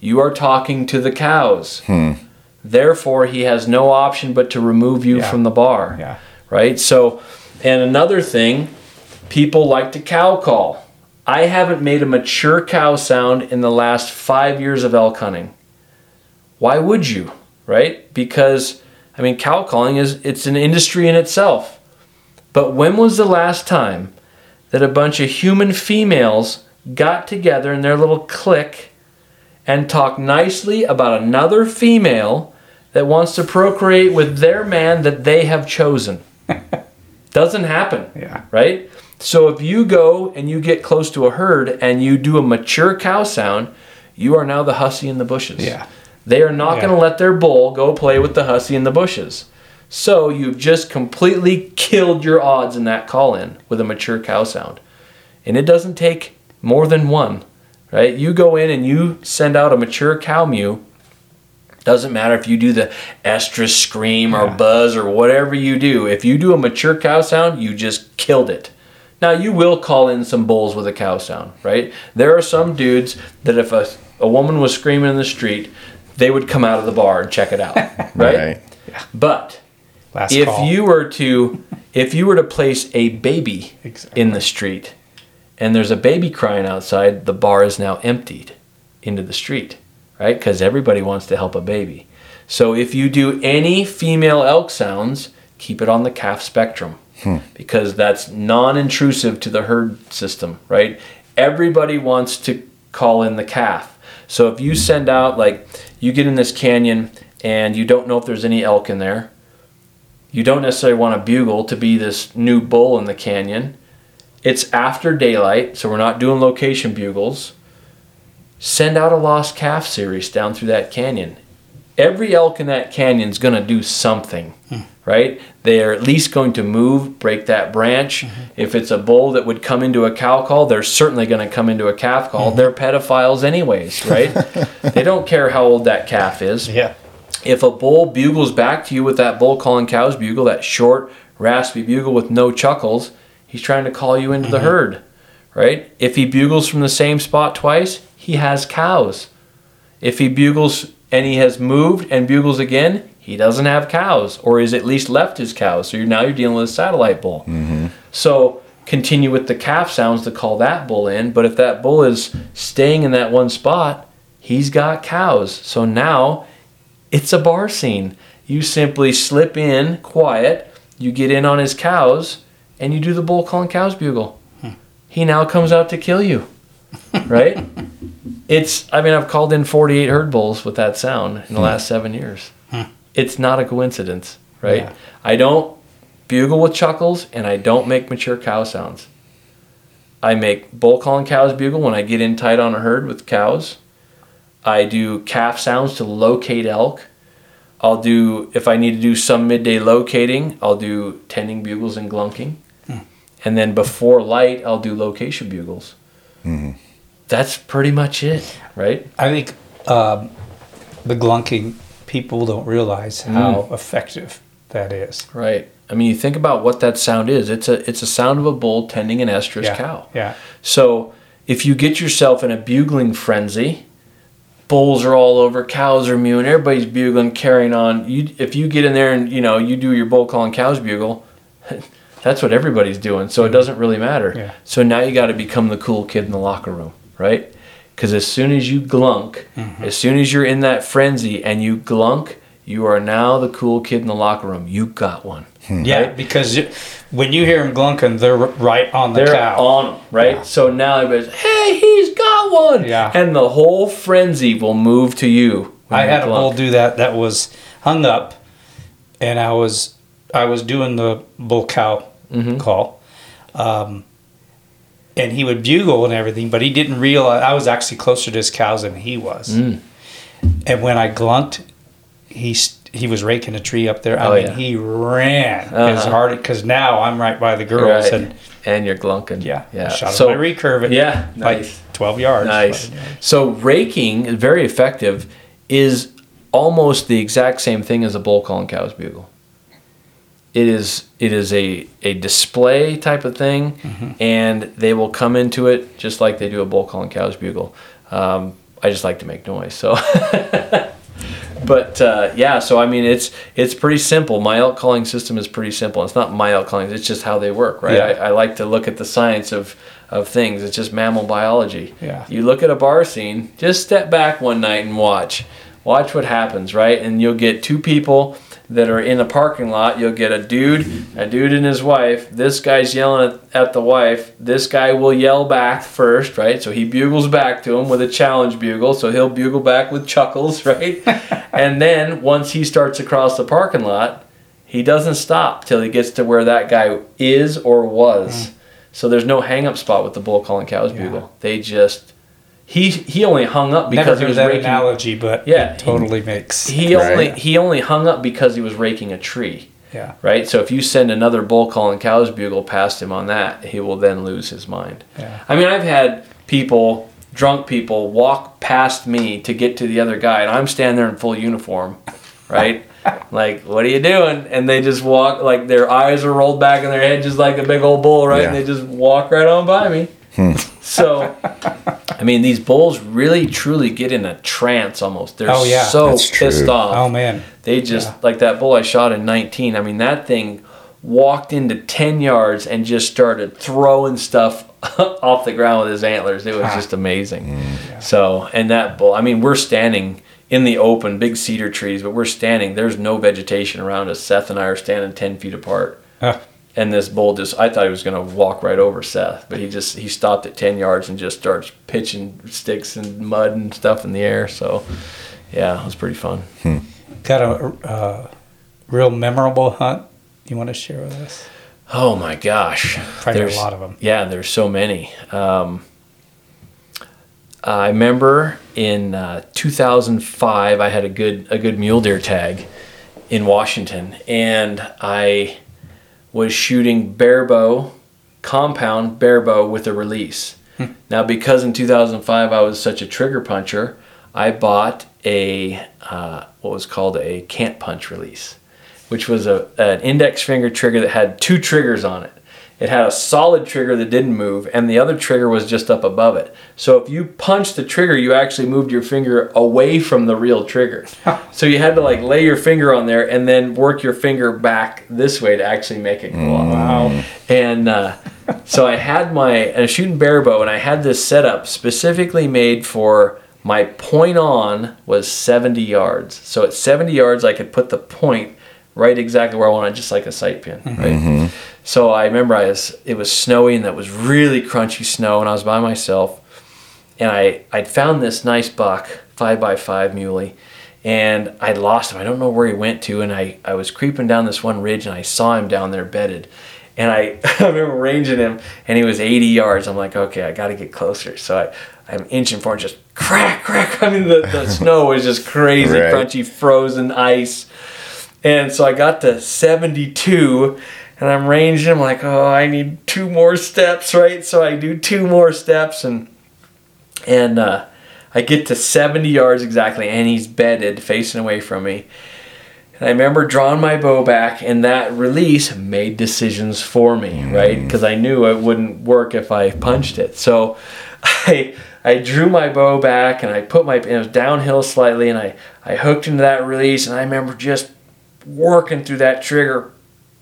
you are talking to the cows. Hmm. Therefore, he has no option but to remove you Yeah. from the bar Yeah. right? So, and another thing, people like to cow call. I haven't made a mature cow sound in the last five years of elk hunting. Why would you, right? Because, I mean, cow calling is it's an industry in itself. But when was the last time that a bunch of human females got together in their little clique and talked nicely about another female that wants to procreate with their man that they have chosen? Doesn't happen. Yeah. Right? So if you go and you get close to a herd and you do a mature cow sound, you are now the hussy in the bushes. Yeah. They are not Yeah. going to let their bull go play with the hussy in the bushes. So you've just completely killed your odds in that call in with a mature cow sound. And it doesn't take more than one, right? You go in and you send out a mature cow mew. Doesn't matter if you do the estrus scream or Yeah. buzz or whatever you do. If you do a mature cow sound, you just killed it. Now you will call in some bulls with a cow sound, right? There are some dudes that if a, a woman was screaming in the street, they would come out of the bar and check it out, right? Right. But Last if call. you were to if you were to place a baby Exactly. in the street and there's a baby crying outside, the bar is now emptied into the street, right? Because everybody wants to help a baby. So if you do any female elk sounds, keep it on the calf spectrum hmm. because that's non-intrusive to the herd system, right? Everybody wants to call in the calf. So if you send out like you get in this canyon and you don't know if there's any elk in there, you don't necessarily want a bugle to be this new bull in the canyon. It's after daylight, so we're not doing location bugles. Send out a lost calf series down through that canyon. Every elk in that canyon is going to do something, hmm. right? They are at least going to move, break that branch. Mm-hmm. If it's a bull that would come into a cow call, they're certainly going to come into a calf call. Mm-hmm. They're pedophiles, anyways, right? they don't care how old that calf is yeah. If a bull bugles back to you with that bull calling cows bugle, that short, raspy bugle with no chuckles, he's trying to call you into the mm-hmm. herd, right? If he bugles from the same spot twice, he has cows. If he bugles and he has moved and bugles again, he doesn't have cows, or he's at least left his cows. So you're now you're dealing with a satellite bull. Mm-hmm. So continue with the calf sounds to call that bull in. But if that bull is staying in that one spot, he's got cows. So now it's a bar scene. You simply slip in quiet, you get in on his cows, and you do the bull calling cows bugle. He now comes out to kill you. Right? it's, I mean, I've called in 48 herd bulls with that sound in the hmm. last seven years. Hmm. It's not a coincidence, right? Yeah. I don't bugle with chuckles and I don't make mature cow sounds. I make bull calling cows bugle when I get in tight on a herd with cows. I do calf sounds to locate elk. I'll do if I need to do some midday locating, I'll do tending bugles and glunking. Hmm. And then before light, I'll do location bugles. Mm-hmm. That's pretty much it, right? I think um, the glunking people don't realize hmm. how effective that is. Right. I mean, you think about what that sound is. It's a it's a sound of a bull tending an estrus yeah. cow. Yeah. So if you get yourself in a bugling frenzy, bulls are all over, cows are mewing, everybody's bugling, carrying on. You if you get in there and you know you do your bull call and cows bugle, that's what everybody's doing. So it mm-hmm. doesn't really matter. Yeah. So now you got to become the cool kid in the locker room, right? Because as soon as you glunk, mm-hmm. as soon as you're in that frenzy and you glunk, you are now the cool kid in the locker room. You got one. Hmm. Yeah, because you, when you hear them glunking, they're right on the They're cow. on them, right? So now everybody's, hey, he's got one. Yeah. And the whole frenzy will move to you. I had a bull do that. That was hung up, and I was I was doing the bull cow Mm-hmm. call, um, and he would bugle and everything, but he didn't realize I was actually closer to his cows than he was. Mm. And when I glunked, he he was raking a tree up there. I Oh, mean, yeah. he ran Uh-huh. as hard because now I'm right by the girls, Right. and and you're glunking. yeah, yeah. shot so my recurve at yeah, like nice. 12 yards. Nice. But, yeah. So raking, very effective, is almost the exact same thing as a bull call calling cow's bugle. It is it is a, a display type of thing, Mm-hmm. and they will come into it just like they do a bull call calling cow's bugle. Um, I just like to make noise, so. but uh, yeah, so I mean, it's it's pretty simple. My elk calling system is pretty simple. It's not my elk calling; it's just how they work, right? Yeah. I, I like to look at the science of of things. It's just mammal biology. Yeah. You look at a bar scene, just step back one night and watch. Watch what happens, right? And you'll get two people that are in a parking lot. You'll get a dude, a dude and his wife. This guy's yelling at, at the wife. This guy will yell back first, right? So he bugles back to him with a challenge bugle. So he'll bugle back with chuckles, right? and then once he starts across the parking lot, he doesn't stop till he gets to where that guy is or was. Mm. So there's no hang up spot with the bull calling cows Yeah. bugle. They just he he only hung up Never because he heard was that raking. analogy, but Yeah, it totally makes. He Right. only he only hung up because he was raking a tree, yeah, right? So if you send another bull calling cows bugle past him on that, he will then lose his mind. yeah. I mean, I've had people, drunk people, walk past me to get to the other guy, and I'm standing there in full uniform, right? like, what are you doing? And they just walk, like their eyes are rolled back in their head, just like a big old bull, right? And they just walk right on by me. Hmm. so, I mean, these bulls really, truly get in a trance almost. They're Oh, yeah. so That's pissed true. off. Oh man, They just Yeah. like that bull I shot in 19. I mean, that thing walked into 10 yards and just started throwing stuff off the ground with his antlers. It was just amazing. Hmm. So, and that bull, I mean, we're standing in the open, big cedar trees, but we're standing. There's no vegetation around us. Seth and I are standing 10 feet apart. Huh. And this bull just, I thought he was going to walk right over Seth, but he just, he stopped at 10 yards and just starts pitching sticks and mud and stuff in the air. So, yeah, it was pretty fun. got a uh, real memorable hunt you want to share with us? Oh my gosh, Probably a lot of them. Yeah, there's so many. Um, I remember in uh, 2005, I had a good a good mule deer tag in Washington, and I was shooting bare bow, compound bare bow with a release. Now, because in 2005 I was such a trigger puncher, I bought a uh, what was called a can't punch release, which was a an index finger trigger that had two triggers on it. It had a solid trigger that didn't move, and the other trigger was just up above it. So if you punched the trigger, you actually moved your finger away from the real trigger. so you had to like lay your finger on there and then work your finger back this way to actually make it go off. Wow. And uh, so I had my and I shooting bare bow, and I had this setup specifically made for my point on was 70 yards. So at 70 yards, I could put the point right exactly where I wanted, just like a sight pin. Right. So I remember I was it was snowy and that was really crunchy snow, and I was by myself, and I I'd found this nice buck five by five muley, and I'd lost him. I don't know where he went to, and I I was creeping down this one ridge, and I saw him down there bedded. And I, I remember ranging him, and he was 80 yards. I'm like, okay, I got to get closer. So I, I'm inching forward, just crack, crack. I mean, the, the snow was just crazy, Right. crunchy, frozen ice. And so I got to 72 and I'm ranging. I'm like, oh, I need two more steps, right? So I do two more steps and and uh, I get to 70 yards exactly, and he's bedded, facing away from me. And I remember drawing my bow back, and that release made decisions for me, right? Because I knew it wouldn't work if I punched it. So I I drew my bow back, and I put my it was downhill slightly, and I I hooked into that release, and I remember just working through that trigger.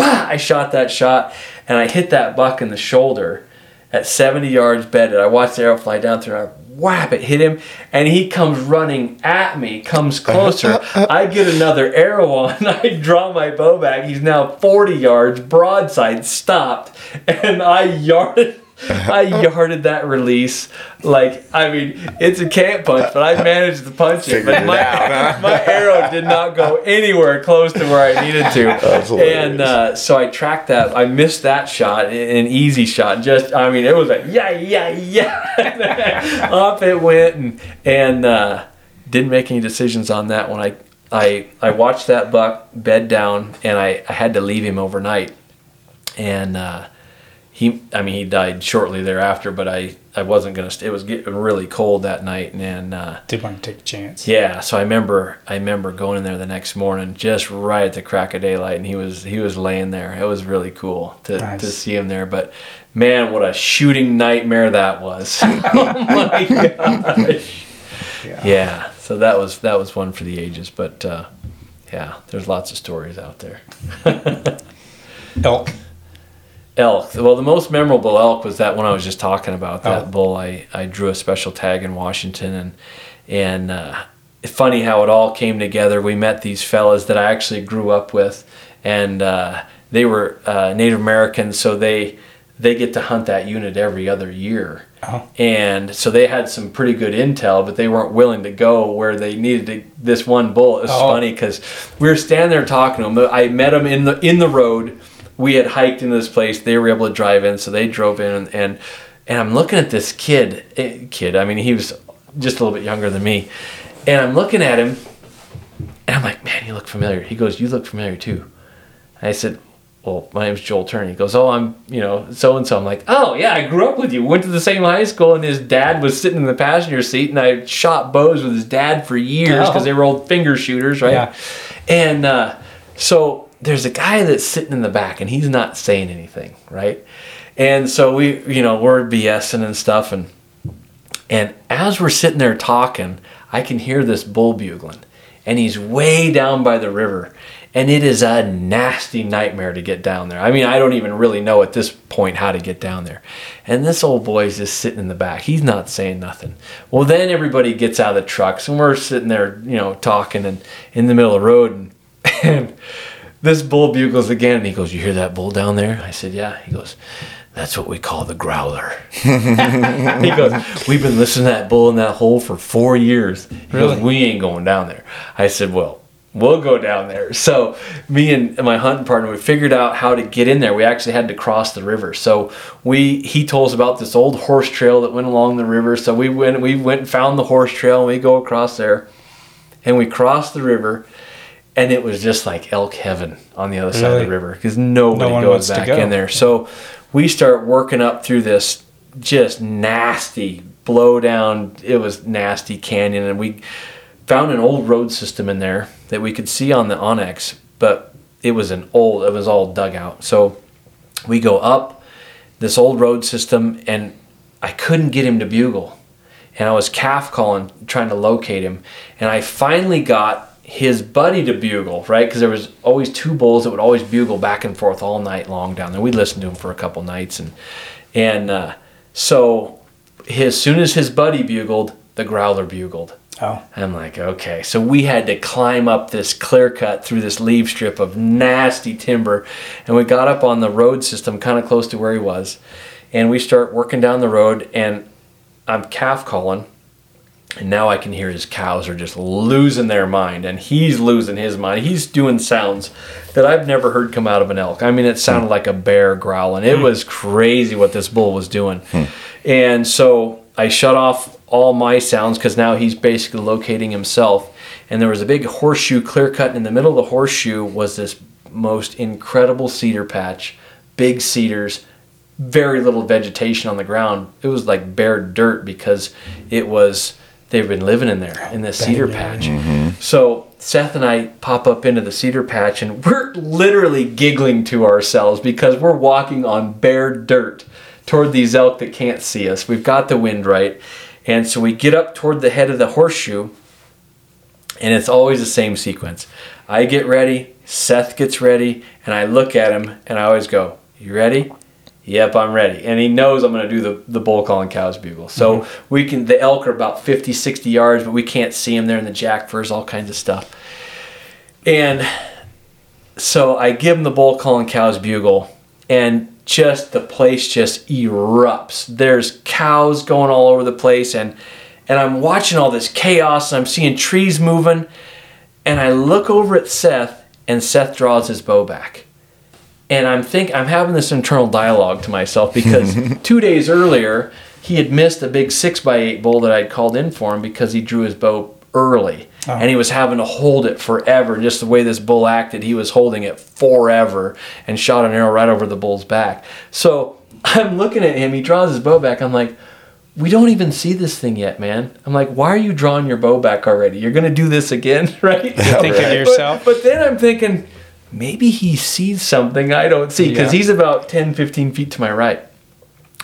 Bah! I shot that shot, and I hit that buck in the shoulder at 70 yards bedded. I watched the arrow fly down through. I whap it, hit him, and he comes running at me, comes uh-huh, closer. Uh-huh. I get another arrow on. I draw my bow back. He's now 40 yards broadside, stopped, and I yarded. I yarded that release like I mean it's a can't punch, but I managed to punch it. But my, out, huh? my arrow did not go anywhere close to where I needed to. And uh, so I tracked that. I missed that shot, an easy shot. Just I mean it was like yeah yeah yeah, up it went and and uh, didn't make any decisions on that one. I I I watched that buck bed down and I, I had to leave him overnight and uh, he I mean he died shortly thereafter but I I wasn't gonna st- it was getting really cold that night and, and uh, Did want to take a chance. yeah so I remember I remember going in there the next morning just right at the crack of daylight and he was he was laying there it was really cool to, Nice. to see him there but man what a shooting nightmare that was oh my gosh Yeah. yeah so that was that was one for the ages but uh, yeah there's lots of stories out there Elk. Elk well the most memorable elk was that one i was just talking about that Oh. bull I, I drew a special tag in washington and and uh, funny how it all came together we met these fellas that i actually grew up with and uh, they were uh, native americans so they they get to hunt that unit every other year Oh. and so they had some pretty good intel but they weren't willing to go where they needed to, this one bull it was Oh. funny because we were standing there talking to them i met them in the in the road we had hiked into this place they were able to drive in so they drove in and and, and i'm looking at this kid eh, kid i mean he was just a little bit younger than me and i'm looking at him and i'm like man you look familiar he goes you look familiar too and i said well, my name's Joel Turner. He goes, oh, I'm, you know, so and so. I'm like, oh yeah, I grew up with you. Went to the same high school, and his dad was sitting in the passenger seat, and I shot bows with his dad for years because Oh. they were old finger shooters, right? Yeah. And uh, so there's a guy that's sitting in the back, and he's not saying anything, right? And so we, you know, we're BSing and stuff, and and as we're sitting there talking, I can hear this bull bugling, and he's way down by the river, and it is a nasty nightmare to get down there. I mean, I don't even really know at this point how to get down there. And this old boy's just sitting in the back. He's not saying nothing. Well, then everybody gets out of the trucks, and we're sitting there, you know, talking and in the middle of the road, and, and this bull bugles again, and he goes, "You hear that bull down there?" I said, "Yeah." He goes. That's what we call the growler. he goes, We've been listening to that bull in that hole for four years. He goes, We ain't going down there. I said, Well, we'll go down there. So me and my hunting partner, we figured out how to get in there. We actually had to cross the river. So we he told us about this old horse trail that went along the river. So we went we went and found the horse trail and we go across there and we crossed the river and it was just like elk heaven on the other side of the river because nobody No goes back go. in there. So we start working up through this just nasty blow down. It was nasty canyon, and we found an old road system in there that we could see on the onX, but it was an old. It was all dug out. So we go up this old road system, and I couldn't get him to bugle, and I was calf calling trying to locate him, and I finally got his buddy to bugle, right? Because there was always two bulls that would always bugle back and forth all night long down there. We listened to him for a couple nights, and and uh, so as soon as his buddy bugled, the growler bugled. Oh. I'm like, okay. So we had to climb up this clear cut through this leaf strip of nasty timber. And we got up on the road system kind of close to where he was. And we start working down the road and I'm calf calling. And now I can hear his cows are just losing their mind and he's losing his mind. He's doing sounds that I've never heard come out of an elk. I mean, it sounded hmm. like a bear growling. It hmm. was crazy what this bull was doing. Hmm. And so I shut off all my sounds because now he's basically locating himself. And there was a big horseshoe clear cut, and in the middle of the horseshoe was this most incredible cedar patch, big cedars, very little vegetation on the ground. It was like bare dirt because it was they've been living in there in this cedar patch. Mm-hmm. So Seth and I pop up into the cedar patch and we're literally giggling to ourselves because we're walking on bare dirt toward these elk that can't see us. We've got the wind right. And so we get up toward the head of the horseshoe and it's always the same sequence. I get ready, Seth gets ready, and I look at him and I always go, You ready? Yep, I'm ready. And he knows I'm going to do the, the bull calling cows bugle. So mm-hmm. we can, the elk are about 50, 60 yards, but we can't see them. They're in the jack furs, all kinds of stuff. And so I give him the bull call calling cows bugle. And just the place just erupts. There's cows going all over the place and and I'm watching all this chaos and I'm seeing trees moving and I look over at Seth and Seth draws his bow back. And I'm think I'm having this internal dialogue to myself because 2 days earlier he had missed a big 6 by 8 bull that I'd called in for him because he drew his bow early. Oh. And he was having to hold it forever. Just the way this bull acted, he was holding it forever and shot an arrow right over the bull's back. So I'm looking at him. He draws his bow back. I'm like, we don't even see this thing yet, man. I'm like, why are you drawing your bow back already? You're gonna do this again, right? You're thinking to But- yourself. But, then I'm thinking, maybe he sees something I don't see because Yeah. he's about 10, 15 feet to my right.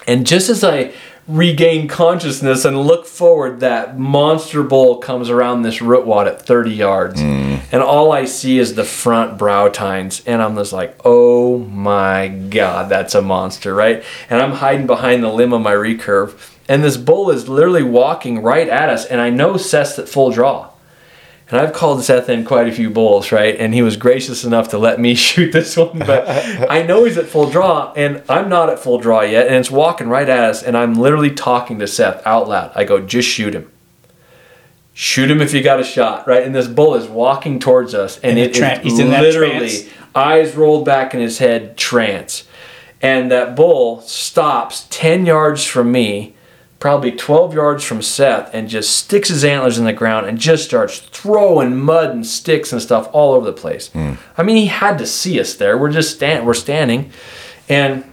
And just as I regain consciousness and look forward, that monster bull comes around this root wad at 30 yards. Mm. And all I see is the front brow tines. And I'm just like, oh my God, that's a monster, right? And I'm hiding behind the limb of my recurve. And this bull is literally walking right at us. And I know Seth's at full draw. And I've called Seth in quite a few bulls, right? And he was gracious enough to let me shoot this one. But I know he's at full draw, and I'm not at full draw yet. And it's walking right at us. And I'm literally talking to Seth out loud. I go, just shoot him. Shoot him if you got a shot, right? And this bull is walking towards us. And it is in that literally eyes rolled back in his head, trance. And that bull stops 10 yards from me probably 12 yards from Seth and just sticks his antlers in the ground and just starts throwing mud and sticks and stuff all over the place. Hmm. I mean, he had to see us there. We're just stand we're standing. And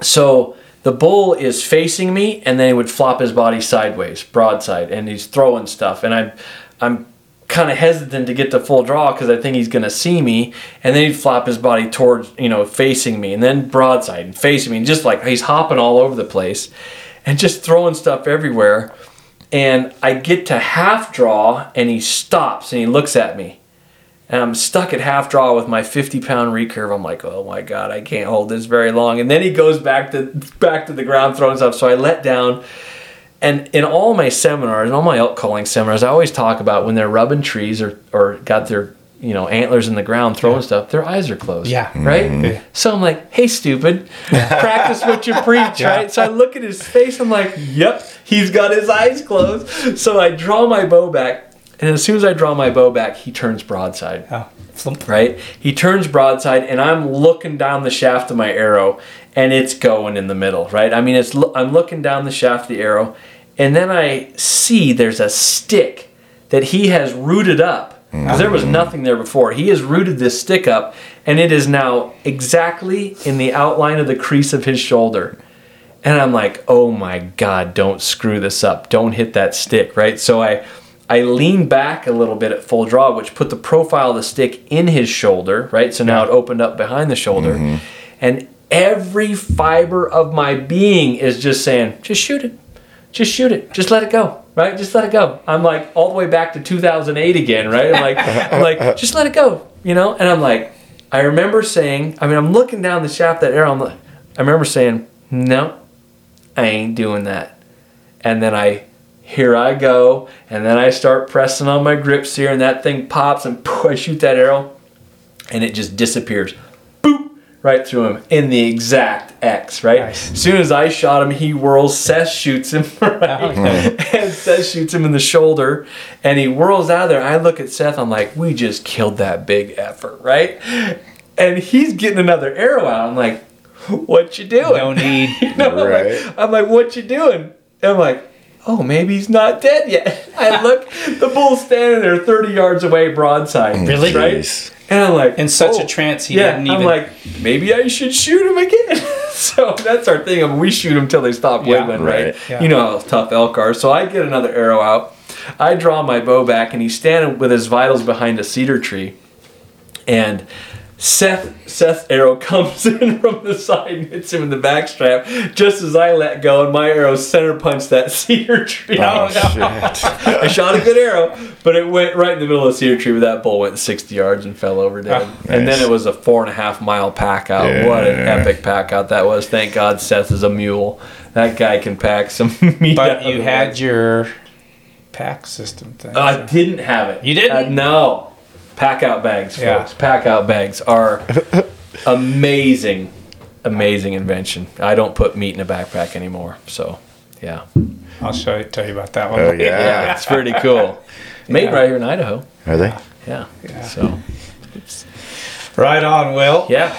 so the bull is facing me and then he would flop his body sideways, broadside, and he's throwing stuff and I'm I'm kind of hesitant to get the full draw because I think he's going to see me, and then he'd flop his body towards, you know, facing me, and then broadside and facing me, and just like he's hopping all over the place, and just throwing stuff everywhere. And I get to half draw, and he stops and he looks at me, and I'm stuck at half draw with my 50 pound recurve. I'm like, oh my god, I can't hold this very long. And then he goes back to back to the ground throwing stuff. So I let down. And in all my seminars, in all my elk calling seminars, I always talk about when they're rubbing trees or, or got their you know antlers in the ground throwing stuff, their eyes are closed. Yeah. Right? Mhm. So I'm like, hey stupid, practice what you preach, right? So I look at his face, I'm like, yep, he's got his eyes closed. So I draw my bow back, and as soon as I draw my bow back, he turns broadside Oh, right? He turns broadside, and I'm looking down the shaft of my arrow, and it's going in the middle, right? I mean, it's I'm looking down the shaft of the arrow, and then I see there's a stick that he has rooted up. 'Cause there was nothing there before. He has rooted this stick up, and it is now exactly in the outline of the crease of his shoulder. And I'm like, oh my God, don't screw this up. Don't hit that stick, right? So I I lean back a little bit at full draw, which put the profile of the stick in his shoulder, right? So now it opened up behind the shoulder. Mm-hmm. And every fiber of my being is just saying, just shoot it. Just shoot it. Just let it go, right? Just let it go. I'm like all the way back to 2008 again, right? I'm like, I'm like, just let it go, you know? And I'm like, I remember saying, I mean, I'm looking down the shaft that arrow. I'm like, I remember saying, no, I ain't doing that. And then I, here I go, and then I start pressing on my grips here, and that thing pops, and poof, I shoot that arrow, and it just disappears, right through him in the exact X, right? Nice. As soon as I shot him, he whirls, Seth shoots him, right? Okay. and Seth shoots him in the shoulder, and he whirls out of there. I look at Seth, I'm like, we just killed that big effort, right? And he's getting another arrow out. I'm like, what you doing? No need. You know, I'm, Right. like, I'm like, what you doing? And I'm like, oh, maybe he's not dead yet. I look, the bull's standing there 30 yards away, broadside. Really? Right? Jeez. And I'm like, In such oh. a trance, he yeah, didn't even. I'm like, maybe I should shoot him again. so that's our thing. I mean, we shoot them till they stop Yeah, wiggling, right? right. Yeah. You know how tough elk are. So I get another arrow out. I draw my bow back, and he's standing with his vitals behind a cedar tree. And Seth Seth's arrow comes in from the side and hits him in the backstrap just as I let go, and my arrow center punched that cedar tree. Oh, shit. I shot a good arrow, but it went right in the middle of the cedar tree where that bull went 60 yards and fell over dead. Oh, And then it was a four and a half mile pack out. Yeah. What an epic pack out that was. Thank God Seth is a mule. That guy can pack some meat. but you had your pack system thing. I didn't have it. You didn't? Uh, no. Pack out bags, folks. Yeah. Pack out bags are amazing amazing invention. I don't put meat in a backpack anymore. So, yeah. I'll show you, tell you about that one. Oh, yeah. Yeah, it's pretty cool. Made Yeah. right here in Idaho. Are they? Yeah. Yeah. So, Right on, Will. yeah,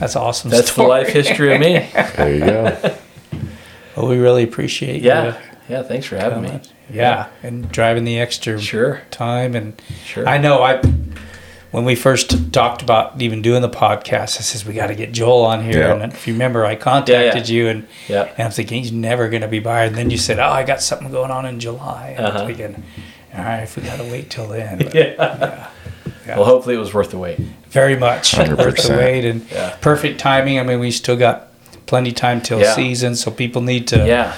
That's awesome. that's the life history of me. There you go. Well, we really appreciate Yeah. You Yeah, thanks for having me. coming. Yeah, and driving the extra Sure. time and Sure. I know I when we first talked about even doing the podcast, I says we got to get Joel on here. Yeah. And if you remember, I contacted Yeah, you and Yeah. and I'm thinking he's never going to be by. And then you said, "Oh, I got something going on in July." And Uh-huh. I'm thinking, all right, if we got to wait till then, But Yeah. Well, hopefully it was worth the wait. very much worth the wait and Yeah. perfect timing. I mean, we still got plenty time till Yeah. season, so people need to Yeah.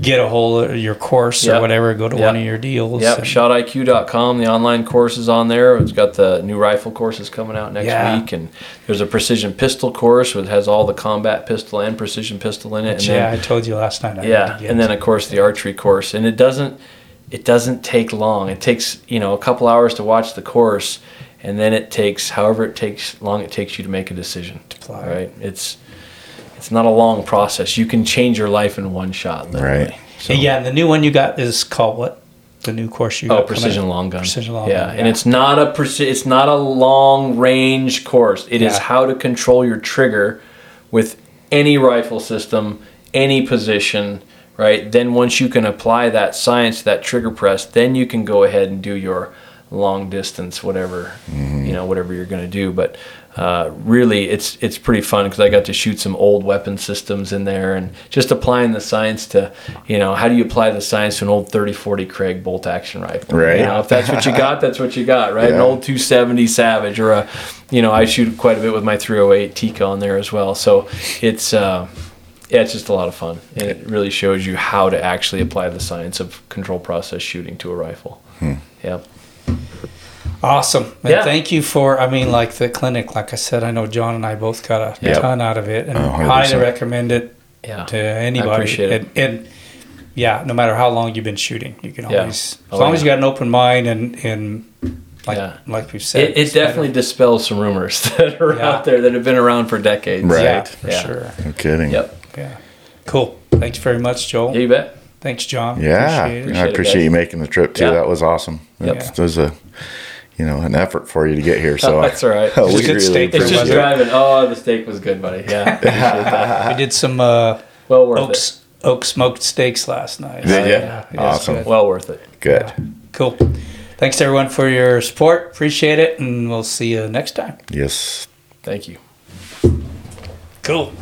Get a hold of your course or whatever. Go to Yep. one of your deals. Yep, and- shotiq.com. The online course is on there. It's got the new rifle courses coming out next Yeah. week, and there's a precision pistol course which has all the combat pistol and precision pistol in it. And yeah, then, I told you last night. I yeah, and then of course the archery course, and it doesn't it doesn't take long. It takes you know a couple hours to watch the course, and then it takes however it takes long it takes you to make a decision. To apply. Right? It's it's not a long process. You can change your life in one shot. Literally. Right. So- yeah, and the new one you got is called what? The new course you oh, got? Oh, coming precision long gun. Precision long yeah, gun. and it's not a preci- it's not a long range course. It is Yeah. how to control your trigger with any rifle system, any position, right? Then once you can apply that science to that trigger press, then you can go ahead and do your long distance whatever, mm-hmm. you know, whatever you're going to do, but uh, really, it's it's pretty fun because I got to shoot some old weapon systems in there and just applying the science to, you know, how do you apply the science to an old 30-40 Krag bolt action rifle? Right. You know, if that's what you got, that's what you got, right? An old 270 Savage or a, you know, I shoot quite a bit with my 308 Tikka on there as well. So it's, uh, yeah, it's just a lot of fun. And it really shows you how to actually apply the science of control process shooting to a rifle. Yeah. Awesome. And Yeah. thank you for, I mean, like the clinic, like I said, I know John and I both got a Yep. ton out of it and Oh, 100%. highly recommend it Yeah. to anybody. appreciate it. And, and yeah, no matter how long you've been shooting, you can Yeah. always, as Oh, long as you got an open mind and, and like, Yeah. like we've said. It, it it's better. definitely dispels some rumors that are Yeah. out there that have been around for decades. Right. Yeah, for Yeah. sure. No kidding. Yep. Yeah. Cool. Thanks very much, Joel. Yeah, you bet. Thanks, John. Yeah, Appreciate it. I appreciate guys. you making the trip too. Yeah. That was awesome. Yep. That's, there's a, you know, an effort for you to get here. So That's all right. It's a good steak It's just driving. Oh, the steak was good, buddy. Yeah. We did some uh, Well worth oak, oak smoked steaks last night. Did ya? Yeah, Awesome. Well worth it. Good. Cool. Thanks everyone for your support. Appreciate it, and we'll see you next time. Yes. Thank you. Cool.